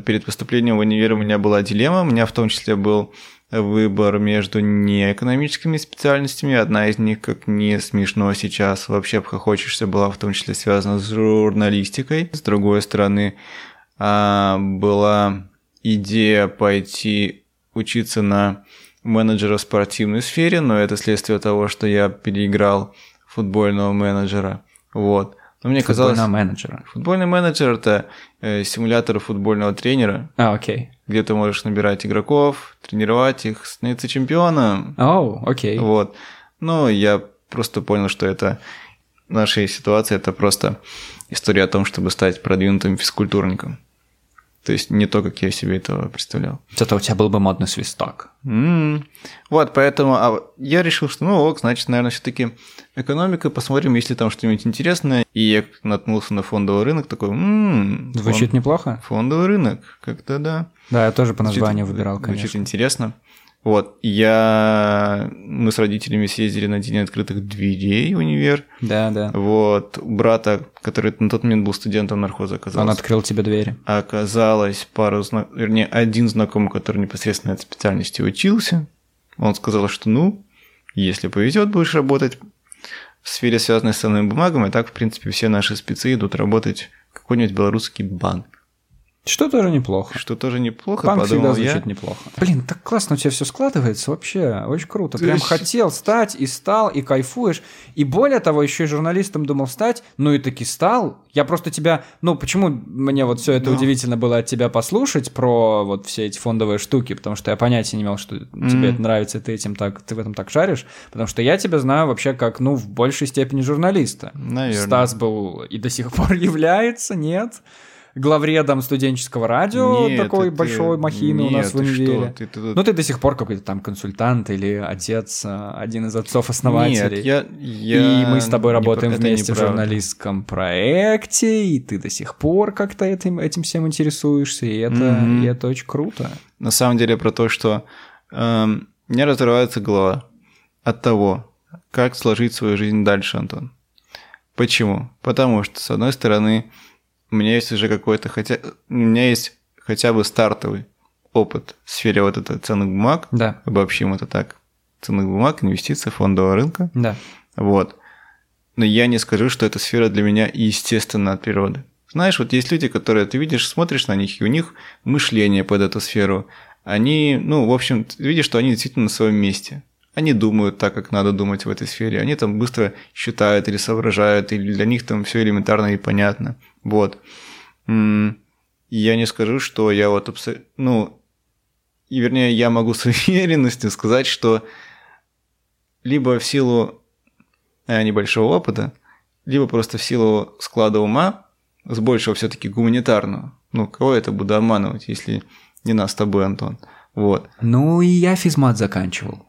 Перед поступлением в универ у меня была дилемма. У меня в том числе был выбор между неэкономическими специальностями. Одна из них, как не смешно сейчас, вообще обхохочешься, была в том числе связана с журналистикой. С другой стороны, а, была идея пойти учиться на менеджера в спортивной сфере, но это следствие того, что я переиграл футбольного менеджера. Вот. Но мне казалось, Футбольного менеджера. футбольный менеджер это э, симулятор футбольного тренера, А, окей. Где ты можешь набирать игроков, тренировать их, становиться чемпионом. Оу, окей. Вот. Но я просто понял, что это в нашей ситуации это просто история о том, чтобы стать продвинутым физкультурником. То есть не то, как я себе этого представлял. Зато у тебя был бы модный свисток. М. Вот, поэтому а, я решил, что ну ок, значит, наверное, все-таки экономика, посмотрим, если там что-нибудь интересное. И я наткнулся на фондовый рынок, такой, м Звучит фон- неплохо. фондовый рынок, как-то да. Да, я тоже по Звучит- названию выбирал, Звучит конечно. интересно. Вот, я... Мы с родителями съездили на день открытых дверей в универ. Да, да. Вот, у брата, который на тот момент был студентом нархоза, Он оказалось. открыл тебе двери. Оказалось пару, зна- вернее, один знакомый, который непосредственно этой специальности учился. Он сказал, что ну, если повезет, будешь работать в сфере, связанной с ценными бумагами, так, в принципе, все наши спецы идут работать в какой-нибудь белорусский банк. Что тоже неплохо. Что тоже неплохо, Банк всегда звучит я. неплохо. Блин, так классно у тебя все складывается, вообще, очень круто. Ты Прям щ- хотел стать и стал, и кайфуешь. И более того, еще и журналистом думал стать, ну и таки стал. Я просто тебя, ну почему мне вот все это Ну. удивительно было от тебя послушать про вот все эти фондовые штуки, потому что я понятия не имел, что тебе это нравится, и ты этим так, ты в этом так шаришь, потому что я тебя знаю вообще как, ну, в большей степени журналиста. Наверное. Стас был и до сих пор является, нет? Главредом студенческого радио Нет, такой это- большой махины у нас нет, в ты универе. что, ты- ты тут- Ну, ты до сих пор какой-то там консультант или отец, а, один из отцов-основателей. Нет, я, я И мы с тобой не работаем это вместе в журналистском проекте, и ты до сих пор как-то этим, этим всем интересуешься, и это, Мгм. и это очень круто. На самом деле про то, что эм, мне разрывается голова от того, как сложить свою жизнь дальше, Антон. Почему? Потому что, с одной стороны, у меня есть уже какой-то, хотя у меня есть хотя бы стартовый опыт в сфере вот этого ценных бумаг, Да, обобщим это так, ценных бумаг, инвестиций, фондового рынка, да. вот. Но я не скажу, что эта сфера для меня естественна от природы. Знаешь, вот есть люди, которые ты видишь, смотришь на них, и у них мышление под эту сферу. Они, ну, в общем, видишь, что они действительно на своем месте. Они думают так, как надо думать в этой сфере. Они там быстро считают или соображают, или для них там все элементарно и понятно. Вот. Я не скажу, что я вот абсо- ну, и вернее, я могу с уверенностью сказать, что либо в силу э, небольшого опыта, либо просто в силу склада ума, с большего все-таки гуманитарного. Ну, кого это буду обманывать, если не нас с тобой, Антон. Вот. Ну, и я физмат заканчивал.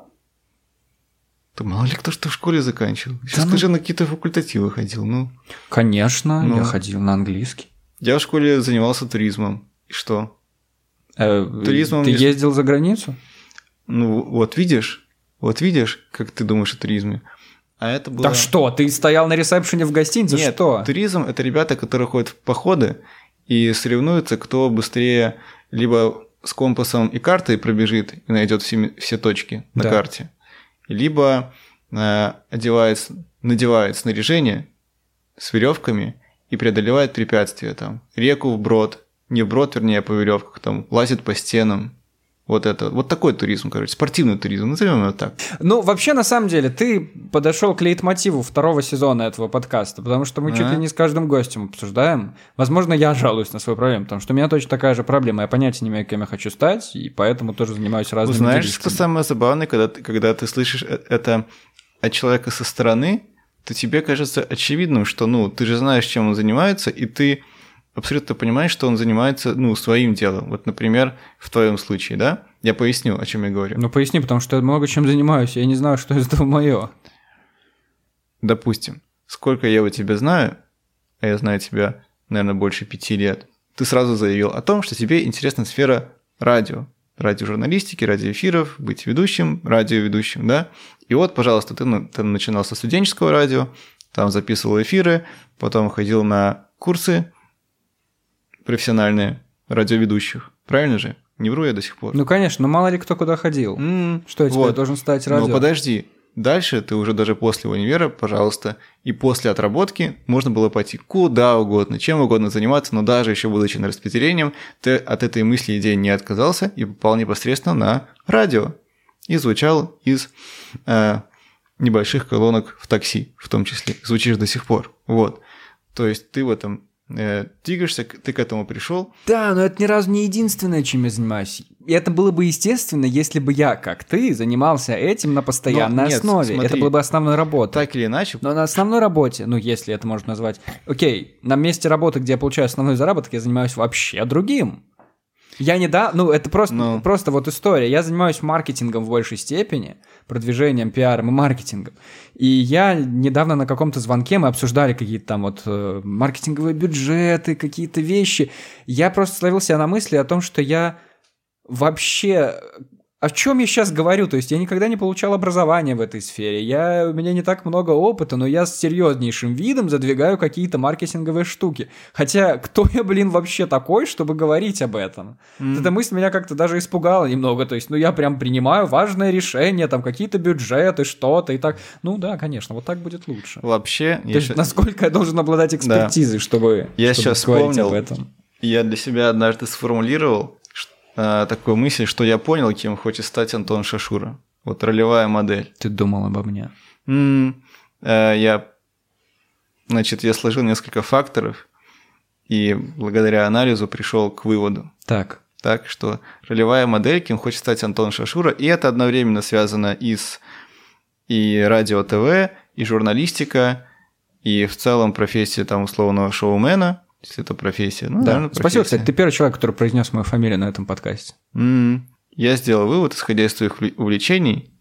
Да мало ли кто что в школе заканчивал. Сейчас ну- ты же на какие-то факультативы ходил. Ну, Конечно, Ну. я ходил на английский. я в школе занимался туризмом. И что? Э, Туризмом Ты не- ездил за границу? Ну, вот видишь, вот видишь, как ты думаешь о туризме. А это было... Так что, ты стоял на ресепшене в гостинице, Нет, что? туризм – это ребята, которые ходят в походы и соревнуются, кто быстрее либо с компасом и картой пробежит и найдет все, все точки на Да. карте, либо э, одевает, надевает снаряжение с веревками и преодолевает препятствия там, реку вброд, не вброд, вернее, а по веревках, там, лазит по стенам. Вот это, вот такой туризм, короче, спортивный туризм, назовем его так. Ну, вообще, на самом деле, ты подошел к лейтмотиву второго сезона этого подкаста, потому что мы чуть А. ли не с каждым гостем обсуждаем. Возможно, я жалуюсь на свою проблему, потому что у меня точно такая же проблема. Я понятия не имею, кем я хочу стать, и поэтому тоже занимаюсь разными Знаешь, делишками. что самое забавное, когда ты, когда ты слышишь э- это от человека со стороны, то тебе кажется очевидным, что ну ты же знаешь, чем он занимается, и ты абсолютно понимаешь, что он занимается ну своим делом. Вот, например, в твоем случае, да? Я поясню, о чем я говорю. Ну, поясни, потому что я много чем занимаюсь, я не знаю, что из этого мое. Допустим, сколько я у тебя знаю, а я знаю тебя, наверное, больше пяти лет, ты сразу заявил о том, что тебе интересна сфера радио, радиожурналистики, радиоэфиров, быть ведущим, радиоведущим, да? И вот, пожалуйста, ты, ты начинал со студенческого радио, там записывал эфиры, потом ходил на курсы профессиональные радиоведущих. Правильно же? Не вру я до сих пор. Ну, конечно, но мало ли кто куда ходил. М, Что, я теперь вот. должен стать радио? Но подожди, дальше ты уже даже после универа, пожалуйста, и после отработки можно было пойти куда угодно, чем угодно заниматься, но даже еще будучи на распределением, ты от этой мысли идеи не отказался и попал непосредственно на радио. И звучал из э, небольших колонок в такси, в том числе. Звучишь до сих пор. Вот. То есть ты в этом двигаешься, к- ты к этому пришел. Да, но это ни разу не единственное, чем я занимаюсь. И это было бы естественно, если бы я, как ты, занимался этим на постоянной Но нет, основе. смотри. это было бы основной работой. Так или иначе, Но на основной работе, ну, если это можно назвать... Окей, на месте работы, где я получаю основной заработок, я занимаюсь вообще другим. Я не да, ну это просто, Ну. просто вот история. Я занимаюсь маркетингом в большей степени, продвижением, пиаром и маркетингом. И я недавно на каком-то звонке мы обсуждали какие-то там вот э, маркетинговые бюджеты, какие-то вещи. Я просто словил себя на мысли о том, что я вообще о чем я сейчас говорю? То есть я никогда не получал образования в этой сфере. Я, у меня не так много опыта, но я с серьезнейшим видом задвигаю какие-то маркетинговые штуки. Хотя кто я, блин, вообще такой, чтобы говорить об этом? М. Эта мысль меня как-то даже испугала немного. То есть, ну я прям принимаю важное решение, там какие-то бюджеты, что-то и так. Ну да, конечно, вот так будет лучше. вообще... То я есть, ща- насколько я должен обладать экспертизой, чтобы, Я чтобы щас говорить вспомнил. об этом? Я для себя однажды сформулировал а, такую мысль, что я понял, кем хочет стать Антон Шашура. Вот ролевая модель. Ты думал обо мне. М, э, Я, значит, я сложил несколько факторов и благодаря анализу пришел к выводу. Так, Так что ролевая модель, кем хочет стать Антон Шашура, и это одновременно связано и с и радио ТВ, и журналистика, и в целом профессия там условного шоумена, если это профессия. Ну, да. наверное, Спасибо, профессия. кстати, ты первый человек, который произнес мою фамилию на этом подкасте. М, Я сделал вывод, исходя из твоих увле- увлечений,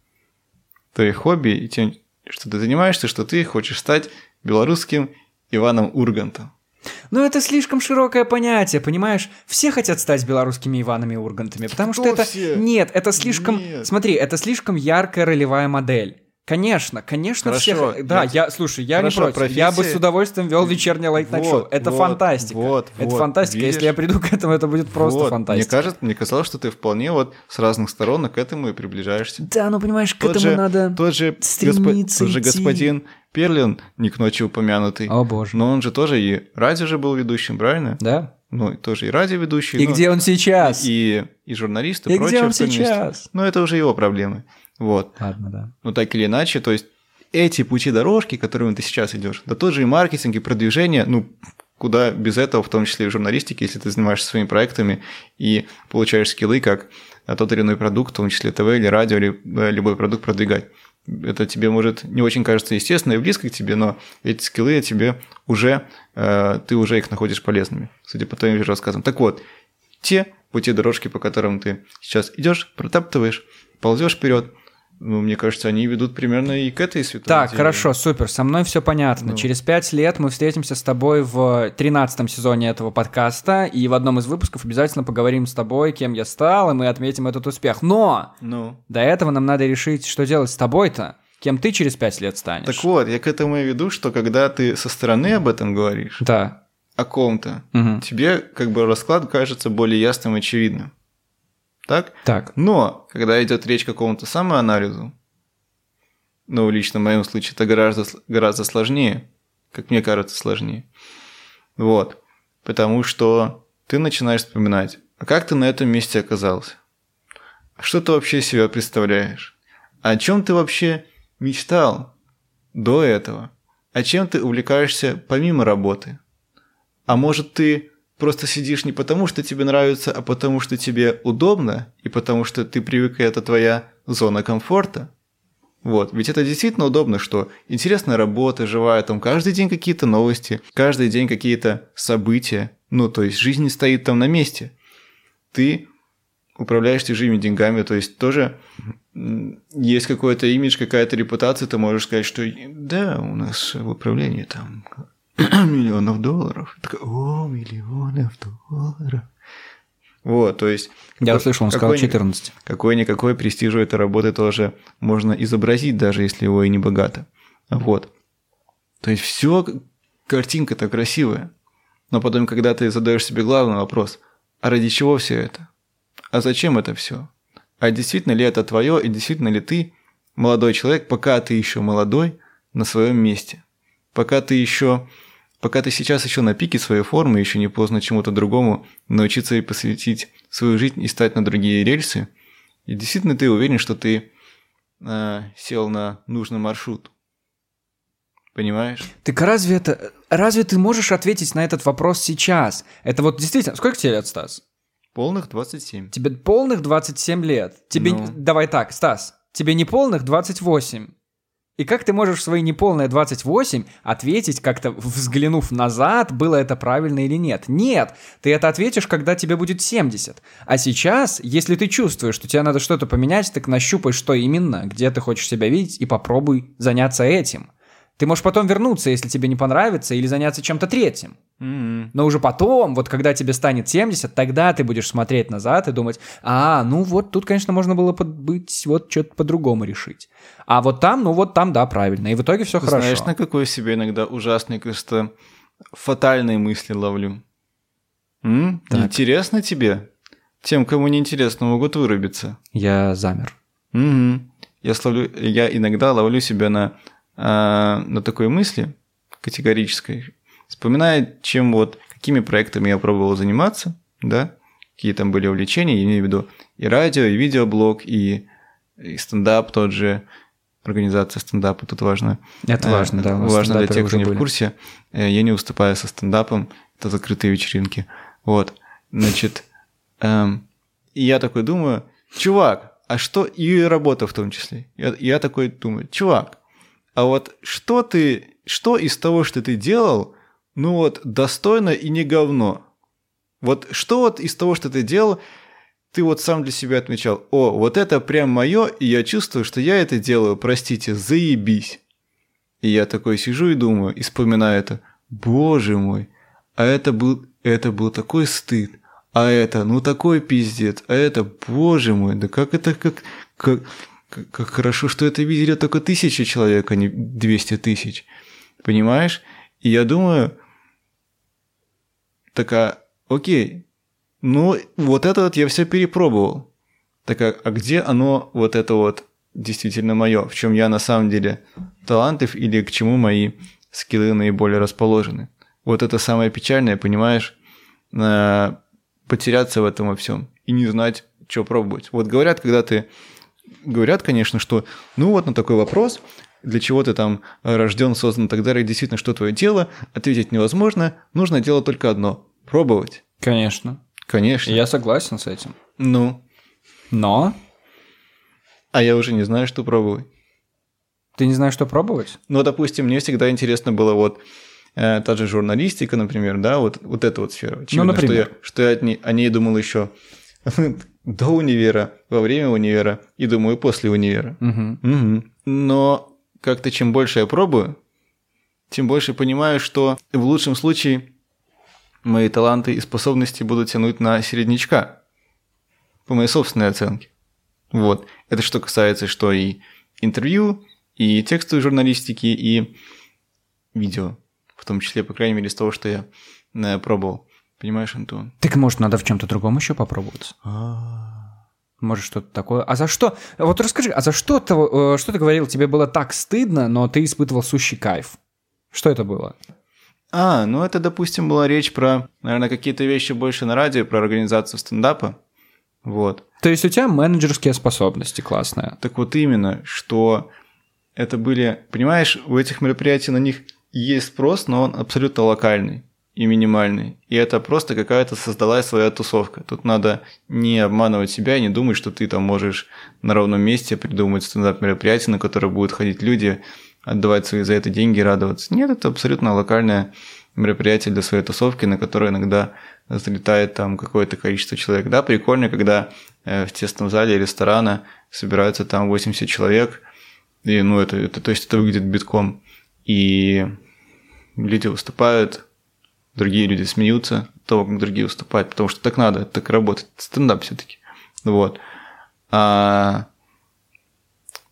твоих хобби и тем, что ты занимаешься, что ты хочешь стать белорусским Иваном Ургантом. Ну, это слишком широкое понятие, понимаешь? Все хотят стать белорусскими Иванами Ургантами, потому Кто что это... все? Нет, это слишком... Нет. Смотри, это слишком яркая ролевая модель. Конечно, конечно, Хорошо, все... Да, я- я, слушай, я Хорошо, не против. Я бы профессия- с удовольствием вел вечернее лайт-найт шоу. Вот, Это вот, фантастика. вот, это вот, фантастика. видишь? Если я приду к этому, это будет просто Вот, фантастика. Мне кажется, мне казалось, что ты вполне вот с разных сторон к этому и приближаешься. Да, ну понимаешь, к Тот этому же, надо... тот же, стремиться тот же господин Перлин, не к ночи упомянутый, О боже. но он же тоже и радио же был ведущим, правильно? Да? Ну, и тоже и радиоведущий. И ну, где он сейчас? И, и журналист, и, И прочее где он сейчас? Ну, это уже его проблемы. Вот. Ладно, да. Ну, так или иначе, то есть эти пути дорожки, которыми ты сейчас идешь, да тот же и маркетинг, и продвижение, ну, куда без этого, в том числе и в журналистике, если ты занимаешься своими проектами и получаешь скиллы, как а, тот или иной продукт, в том числе ТВ или радио, или э, любой продукт продвигать. Это тебе, может, не очень кажется естественно и близко к тебе, но эти скиллы тебе уже, э, ты уже их находишь полезными, судя по твоим рассказам. Так вот, те пути дорожки, по которым ты сейчас идешь, протаптываешь, ползешь вперед, ну, мне кажется, они ведут примерно и к этой святой Так, идее. хорошо, супер, со мной все понятно. Ну. Через пять лет мы встретимся с тобой в тринадцатом сезоне этого подкаста, и в одном из выпусков обязательно поговорим с тобой, кем я стал, и мы отметим этот успех. Но Ну, до этого нам надо решить, что делать с тобой-то, кем ты через пять лет станешь. так вот, я к этому и веду, что когда ты со стороны об этом говоришь, Да. о ком-то, Мгм. тебе как бы расклад кажется более ясным и очевидным. Так? Так. Но, когда идет речь о каком-то самоанализу, ну, лично в моем случае это гораздо, гораздо сложнее, как мне кажется, сложнее. Вот. Потому что ты начинаешь вспоминать, а как ты на этом месте оказался? Что ты вообще себя представляешь? О чем ты вообще мечтал до этого? А чем ты увлекаешься помимо работы? А может ты просто сидишь не потому, что тебе нравится, а потому, что тебе удобно, и потому, что ты привык, и это твоя зона комфорта? Вот, ведь это действительно удобно, что интересная работа, живая, там каждый день какие-то новости, каждый день какие-то события, ну, то есть жизнь не стоит там на месте. Ты управляешь чужими деньгами, то есть тоже есть какой-то имидж, какая-то репутация, ты можешь сказать, что да, у нас в управлении там миллионов долларов. Такой, о, миллионов долларов. Вот, то есть... Я услышал, он сказал 14. Какой-никакой престиж у этой работы тоже можно изобразить, даже если его и не богато. Вот. То есть все картинка-то красивая. Но потом, когда ты задаешь себе главный вопрос, а ради чего все это? А зачем это все? А действительно ли это твое, и действительно ли ты, молодой человек, пока ты еще молодой, на своем месте? Пока ты еще Пока ты сейчас еще на пике своей формы, еще не поздно чему-то другому научиться и посвятить свою жизнь и стать на другие рельсы. И действительно ты уверен, что ты э, сел на нужный маршрут. Понимаешь? Так разве это... Разве ты можешь ответить на этот вопрос сейчас? Это вот действительно... Сколько тебе лет, Стас? Полных 27. Тебе полных 27 лет. Тебе... Ну... Давай так, Стас. Тебе не полных 28. И как ты можешь в свои неполные 28 ответить, как-то взглянув назад, было это правильно или нет? Нет, ты это ответишь, когда тебе будет 70. А сейчас, если ты чувствуешь, что тебе надо что-то поменять, так нащупай, что именно, где ты хочешь себя видеть, и попробуй заняться этим. Ты можешь потом вернуться, если тебе не понравится, или заняться чем-то третьим. Mm-hmm. Но уже потом, вот когда тебе станет 70, тогда ты будешь смотреть назад и думать, а, ну вот тут, конечно, можно было быть, вот что-то по-другому решить. А вот там, ну вот там, да, правильно. И в итоге все хорошо. Знаешь, на какой себе иногда ужасный, кажется, фатальные мысли ловлю? М? Интересно тебе? Тем, кому не интересно, могут вырубиться. Я замер. Угу. Я, словлю, я иногда ловлю себя на на такой мысли категорической, вспоминая, чем вот, какими проектами я пробовал заниматься, да, какие там были увлечения, я имею в виду и радио, и видеоблог, и, и стендап тот же, организация стендапа тут важно. Это важно, э, да. Важно для тех, кто не были. в курсе. Э, я не уступаю со стендапом, это закрытые вечеринки. Вот, значит, эм, и я такой думаю, чувак, а что, и работа в том числе. Я, я такой думаю, чувак, а вот что ты, что из того, что ты делал, ну вот достойно и не говно? Вот что вот из того, что ты делал, ты вот сам для себя отмечал, о, вот это прям мое, и я чувствую, что я это делаю, простите, заебись. И я такой сижу и думаю, и вспоминаю это, боже мой, а это был, это был такой стыд, а это, ну такой пиздец, а это, боже мой, да как это, как, как, как, хорошо, что это видели только тысячи человек, а не 200 тысяч. Понимаешь? И я думаю, такая, окей, ну вот это вот я все перепробовал. Так а, а где оно, вот это вот, действительно мое? В чем я на самом деле талантлив или к чему мои скиллы наиболее расположены? Вот это самое печальное, понимаешь? Потеряться в этом во всем и не знать, что пробовать. Вот говорят, когда ты говорят, конечно, что ну вот на такой вопрос, для чего ты там рожден, создан и так далее, действительно, что твое дело, ответить невозможно, нужно делать только одно – пробовать. Конечно. Конечно. Я согласен с этим. Ну? Но? А я уже не знаю, что пробовать. Ты не знаешь, что пробовать? Ну, допустим, мне всегда интересно было вот э, та же журналистика, например, да, вот, вот эта вот сфера. Очевидно, ну, например. Что я, что я о ней, о ней думал еще до универа, во время универа и, думаю, после универа. Угу. Угу. Но как-то чем больше я пробую, тем больше понимаю, что в лучшем случае мои таланты и способности будут тянуть на середнячка, по моей собственной оценке. Вот. Это что касается что и интервью, и текстовой журналистики, и видео. В том числе, по крайней мере, из того, что я э, пробовал. Понимаешь, Антон? Так может, надо в чем-то другом еще попробовать? А. Может, что-то такое. А за что? Вот расскажи, а за что ты, э, что ты говорил? Тебе было так стыдно, но ты испытывал сущий кайф. Что это было? А, ну это, допустим, была речь про, наверное, какие-то вещи больше на радио, про организацию стендапа. Вот. То есть у тебя менеджерские способности классные. Так вот именно, что это были... Понимаешь, у этих мероприятий на них есть спрос, но он абсолютно локальный и минимальный. И это просто какая-то создалась своя тусовка. Тут надо не обманывать себя и не думать, что ты там можешь на ровном месте придумать стендап-мероприятие, на которое будут ходить люди, отдавать свои за это деньги и радоваться. Нет, это абсолютно локальное мероприятие для своей тусовки, на которое иногда залетает там какое-то количество человек. Да, прикольно, когда э, в тесном зале ресторана, собираются там 80 человек, и, ну, это, это, то есть это выглядит битком, и люди выступают, другие люди смеются от того, как другие выступают, потому что так надо, так работает, стендап все таки вот. А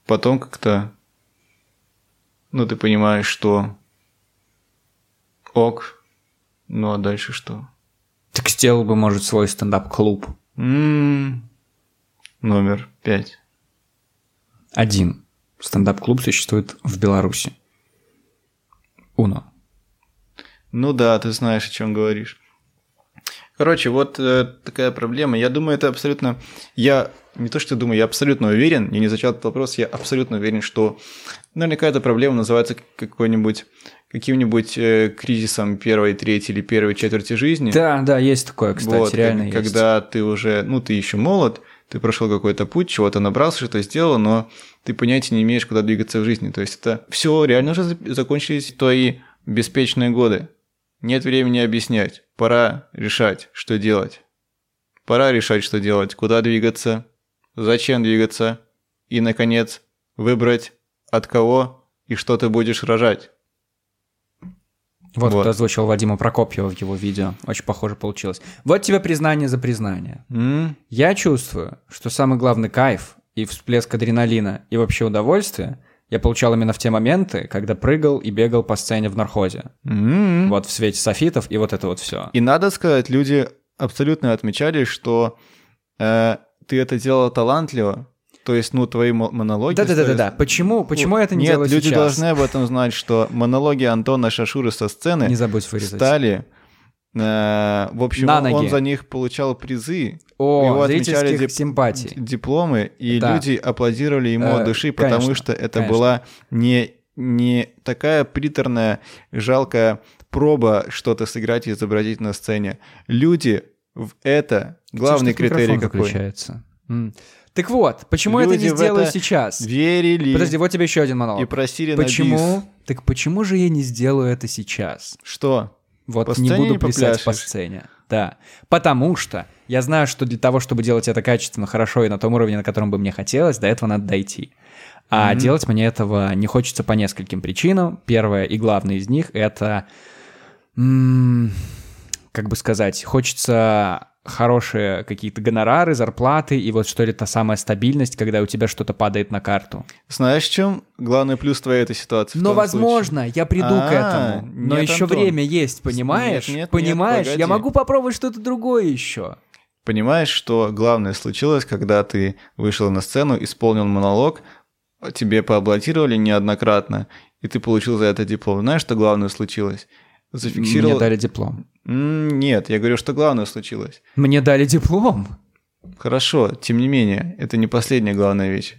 потом как-то, ну, ты понимаешь, что ок, ну, а дальше что? Так сделал бы, может, свой стендап-клуб. М-м-м. Номер пять. Один. Стендап-клуб существует в Беларуси. Uno. Ну да, ты знаешь, о чем говоришь. Короче, вот э, такая проблема. Я думаю, это абсолютно... Я не то, что думаю, я абсолютно уверен, я не изучал этот вопрос, я абсолютно уверен, что наверняка эта проблема называется какой-нибудь каким-нибудь э, кризисом первой, третьей или первой четверти жизни. Да, да, есть такое, кстати, вот, реально есть. Когда ты уже, ну, ты еще молод, ты прошел какой-то путь, чего-то набрался, что-то сделал, но ты понятия не имеешь, куда двигаться в жизни. То есть это все реально уже закончились твои беспечные годы. Нет времени объяснять. Пора решать, что делать. Пора решать, что делать, куда двигаться, зачем двигаться и, наконец, выбрать от кого и что ты будешь рожать. Вот, вот. кто озвучил Вадима Прокопьева в его видео. Очень похоже получилось. Вот тебе признание за признание. Mm. Я чувствую, что самый главный кайф и всплеск адреналина и вообще удовольствие я получал именно в те моменты, когда прыгал и бегал по сцене в нархозе. Mm-hmm. Вот в свете софитов и вот это вот все. И надо сказать, люди абсолютно отмечали, что э, ты это делал талантливо, то есть, ну, твои монологи... Да-да-да-да. Почему, почему я это не Нет, делаю люди сейчас? должны об этом знать, что монологи Антона Шашуры со сцены не забудь вырезать. стали... Э, в общем, На он, ноги. он за них получал призы. О, его отмечали дип- симпатий. дипломы, и Да. люди аплодировали ему Э, от души, потому конечно, что это конечно. была не, не такая приторная, жалкая проба что-то сыграть и изобразить на сцене. Люди в это главный Слушай, критерий какой. выключается. Так вот, почему я это Люди не сделаю это сейчас? Верили Подожди, вот тебе еще один монолог. и просили на бис. Почему? Так почему же я не сделаю это сейчас? Что? Вот По не сцене буду не плясать по сцене. Да. Потому что я знаю, что для того, чтобы делать это качественно, хорошо и на том уровне, на котором бы мне хотелось, до этого надо дойти. А Мгм. делать мне этого не хочется по нескольким причинам. Первое и главное из них — это, м, как бы сказать, хочется хорошие какие-то гонорары, зарплаты и вот что ли та самая стабильность, когда у тебя что-то падает на карту. Знаешь, в чем главный плюс твоей этой ситуации? в Но, возможно, я приду к А, этому. Но нет, еще Антон. время есть, понимаешь? Нет, нет, понимаешь? нет, я могу попробовать что-то другое еще. случае? Понимаешь, что главное случилось, когда ты вышел на сцену, исполнил монолог, тебе поаплодировали неоднократно, и ты получил за это диплом. Знаешь, что главное случилось? Зафиксировал... Мне дали диплом. Нет, я говорю, что главное случилось. Мне дали диплом. Хорошо, тем не менее, это не последняя главная вещь.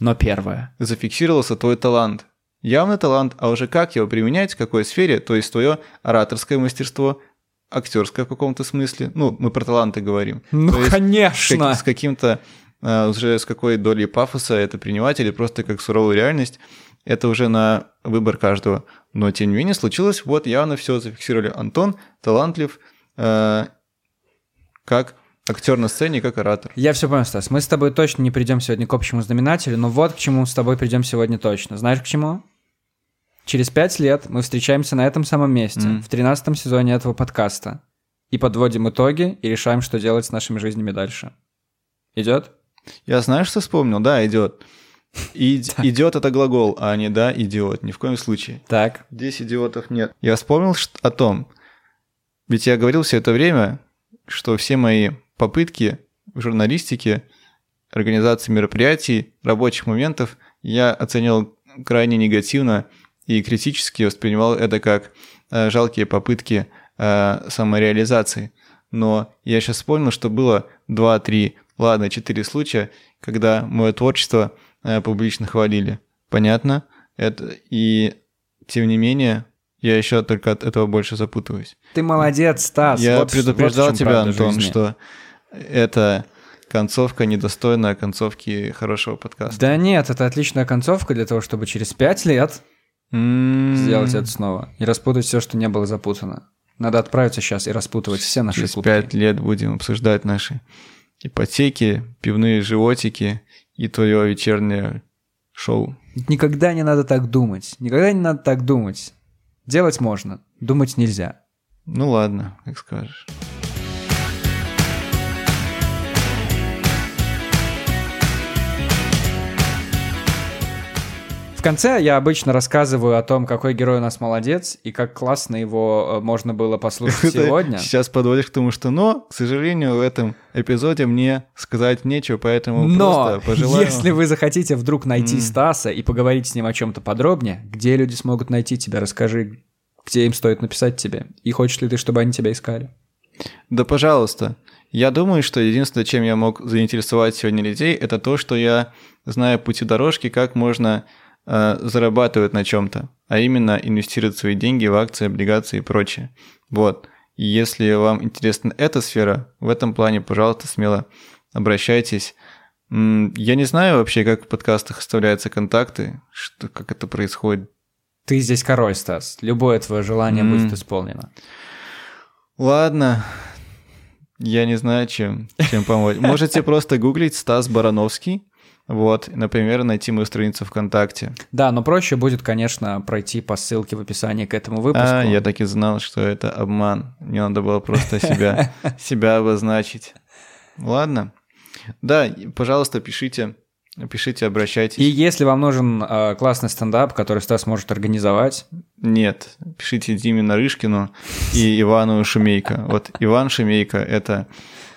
Но первое. Зафиксировался твой талант. Явный талант, а уже как его применять, в какой сфере, то есть твое ораторское мастерство, актерское в каком-то смысле. Ну, мы про таланты говорим. Ну, То конечно. с каким-то э, уже с какой долей пафоса это принимать или просто как суровую реальность, это уже на выбор каждого. Но тем не менее случилось, вот явно все зафиксировали. Антон талантлив э, как актер на сцене, как оратор. Я все понял, Стас. Мы с тобой точно не придем сегодня к общему знаменателю, но вот к чему с тобой придем сегодня точно. Знаешь к чему? Через пять лет мы встречаемся на этом самом месте, Мгм. в тринадцатом сезоне этого подкаста, и подводим итоги и решаем, что делать с нашими жизнями дальше. Идет? Я знаешь, что вспомнил? Да, идет. Идет это глагол, а не да, идиот. Ни в коем случае. Так. Здесь идиотов нет. Я вспомнил о том, ведь я говорил все это время, что все мои попытки в журналистике, организации мероприятий, рабочих моментов я оценил крайне негативно и критически воспринимал это как э, жалкие попытки э, самореализации. Но я сейчас вспомнил, что было 2-3, ладно, 4 случая, когда мое творчество публично хвалили. Понятно? Это, и тем не менее, я еще только от этого больше запутываюсь. Ты молодец, Стас. я Вот предупреждал вот тебя, Антон, жизни. что это концовка недостойная концовки хорошего подкаста. Да нет, это отличная концовка для того, чтобы через пять лет М, сделать это снова и распутать все, что не было запутано. Надо отправиться сейчас и распутывать все наши Через пять лет будем обсуждать наши ипотеки, пивные животики и твое вечернее шоу. Никогда не надо так думать. Никогда не надо так думать. Делать можно, думать нельзя. Ну ладно, как скажешь. В конце я обычно рассказываю о том, какой герой у нас молодец и как классно его э, можно было послушать сегодня. Сейчас подводишь к тому, что но, к сожалению, в этом эпизоде мне сказать нечего, поэтому Но просто пожелаю... если вы захотите вдруг найти М. Стаса и поговорить с ним о чем-то подробнее, где люди смогут найти тебя, расскажи, где им стоит написать тебе, и хочешь ли ты, чтобы они тебя искали. Да, пожалуйста. Я думаю, что единственное, чем я мог заинтересовать сегодня людей, это то, что я знаю пути дорожки, как можно э, зарабатывать на чем-то, а именно инвестировать свои деньги в акции, облигации и прочее. Вот. И если вам интересна эта сфера, в этом плане, пожалуйста, смело обращайтесь. Я не знаю вообще, как в подкастах оставляются контакты, что, как это происходит. Ты здесь король, Стас. Любое твое желание М. будет исполнено. Ладно, я не знаю, чем, чем помочь. Можете просто гуглить Стас Барановский, вот, например, найти мою страницу ВКонтакте. Да, но проще будет, конечно, пройти по ссылке в описании к этому выпуску. А, я так и знал, что это обман. Мне надо было просто себя, себя обозначить. Ладно. Да, пожалуйста, пишите, пишите, обращайтесь. И если вам нужен э, классный стендап, который Стас может организовать, Нет, пишите Диме Нарышкину и Ивану Шумейко. Вот Иван Шумейко – это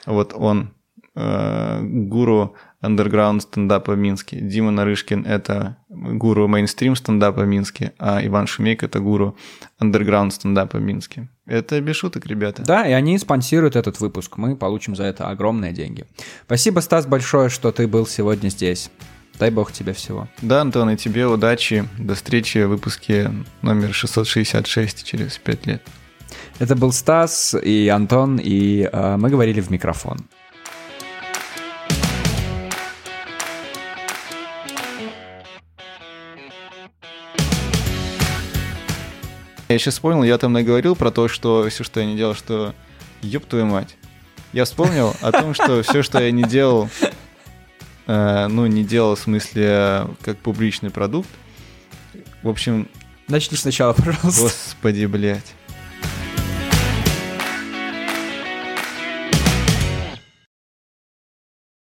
вот он, э, гуру андерграунд стендапа в Минске. Дима Нарышкин – это гуру мейнстрим стендапа в Минске, а Иван Шумейко – это гуру андерграунд стендапа в Минске. Это без шуток, ребята. да, и они спонсируют этот выпуск. Мы получим за это огромные деньги. Спасибо, Стас, большое, что ты был сегодня здесь. Дай бог тебе всего. Да, Антон, и тебе удачи. До встречи в выпуске номер 666 через 5 лет. Это был Стас и Антон, и э, мы говорили в микрофон. Я сейчас вспомнил, я там наговорил про то, что все, что я не делал, что ёб твою мать. Я вспомнил о том, что все, что я не делал, э, ну, не делал в смысле как публичный продукт. В общем, Начни сначала, пожалуйста. господи, блядь.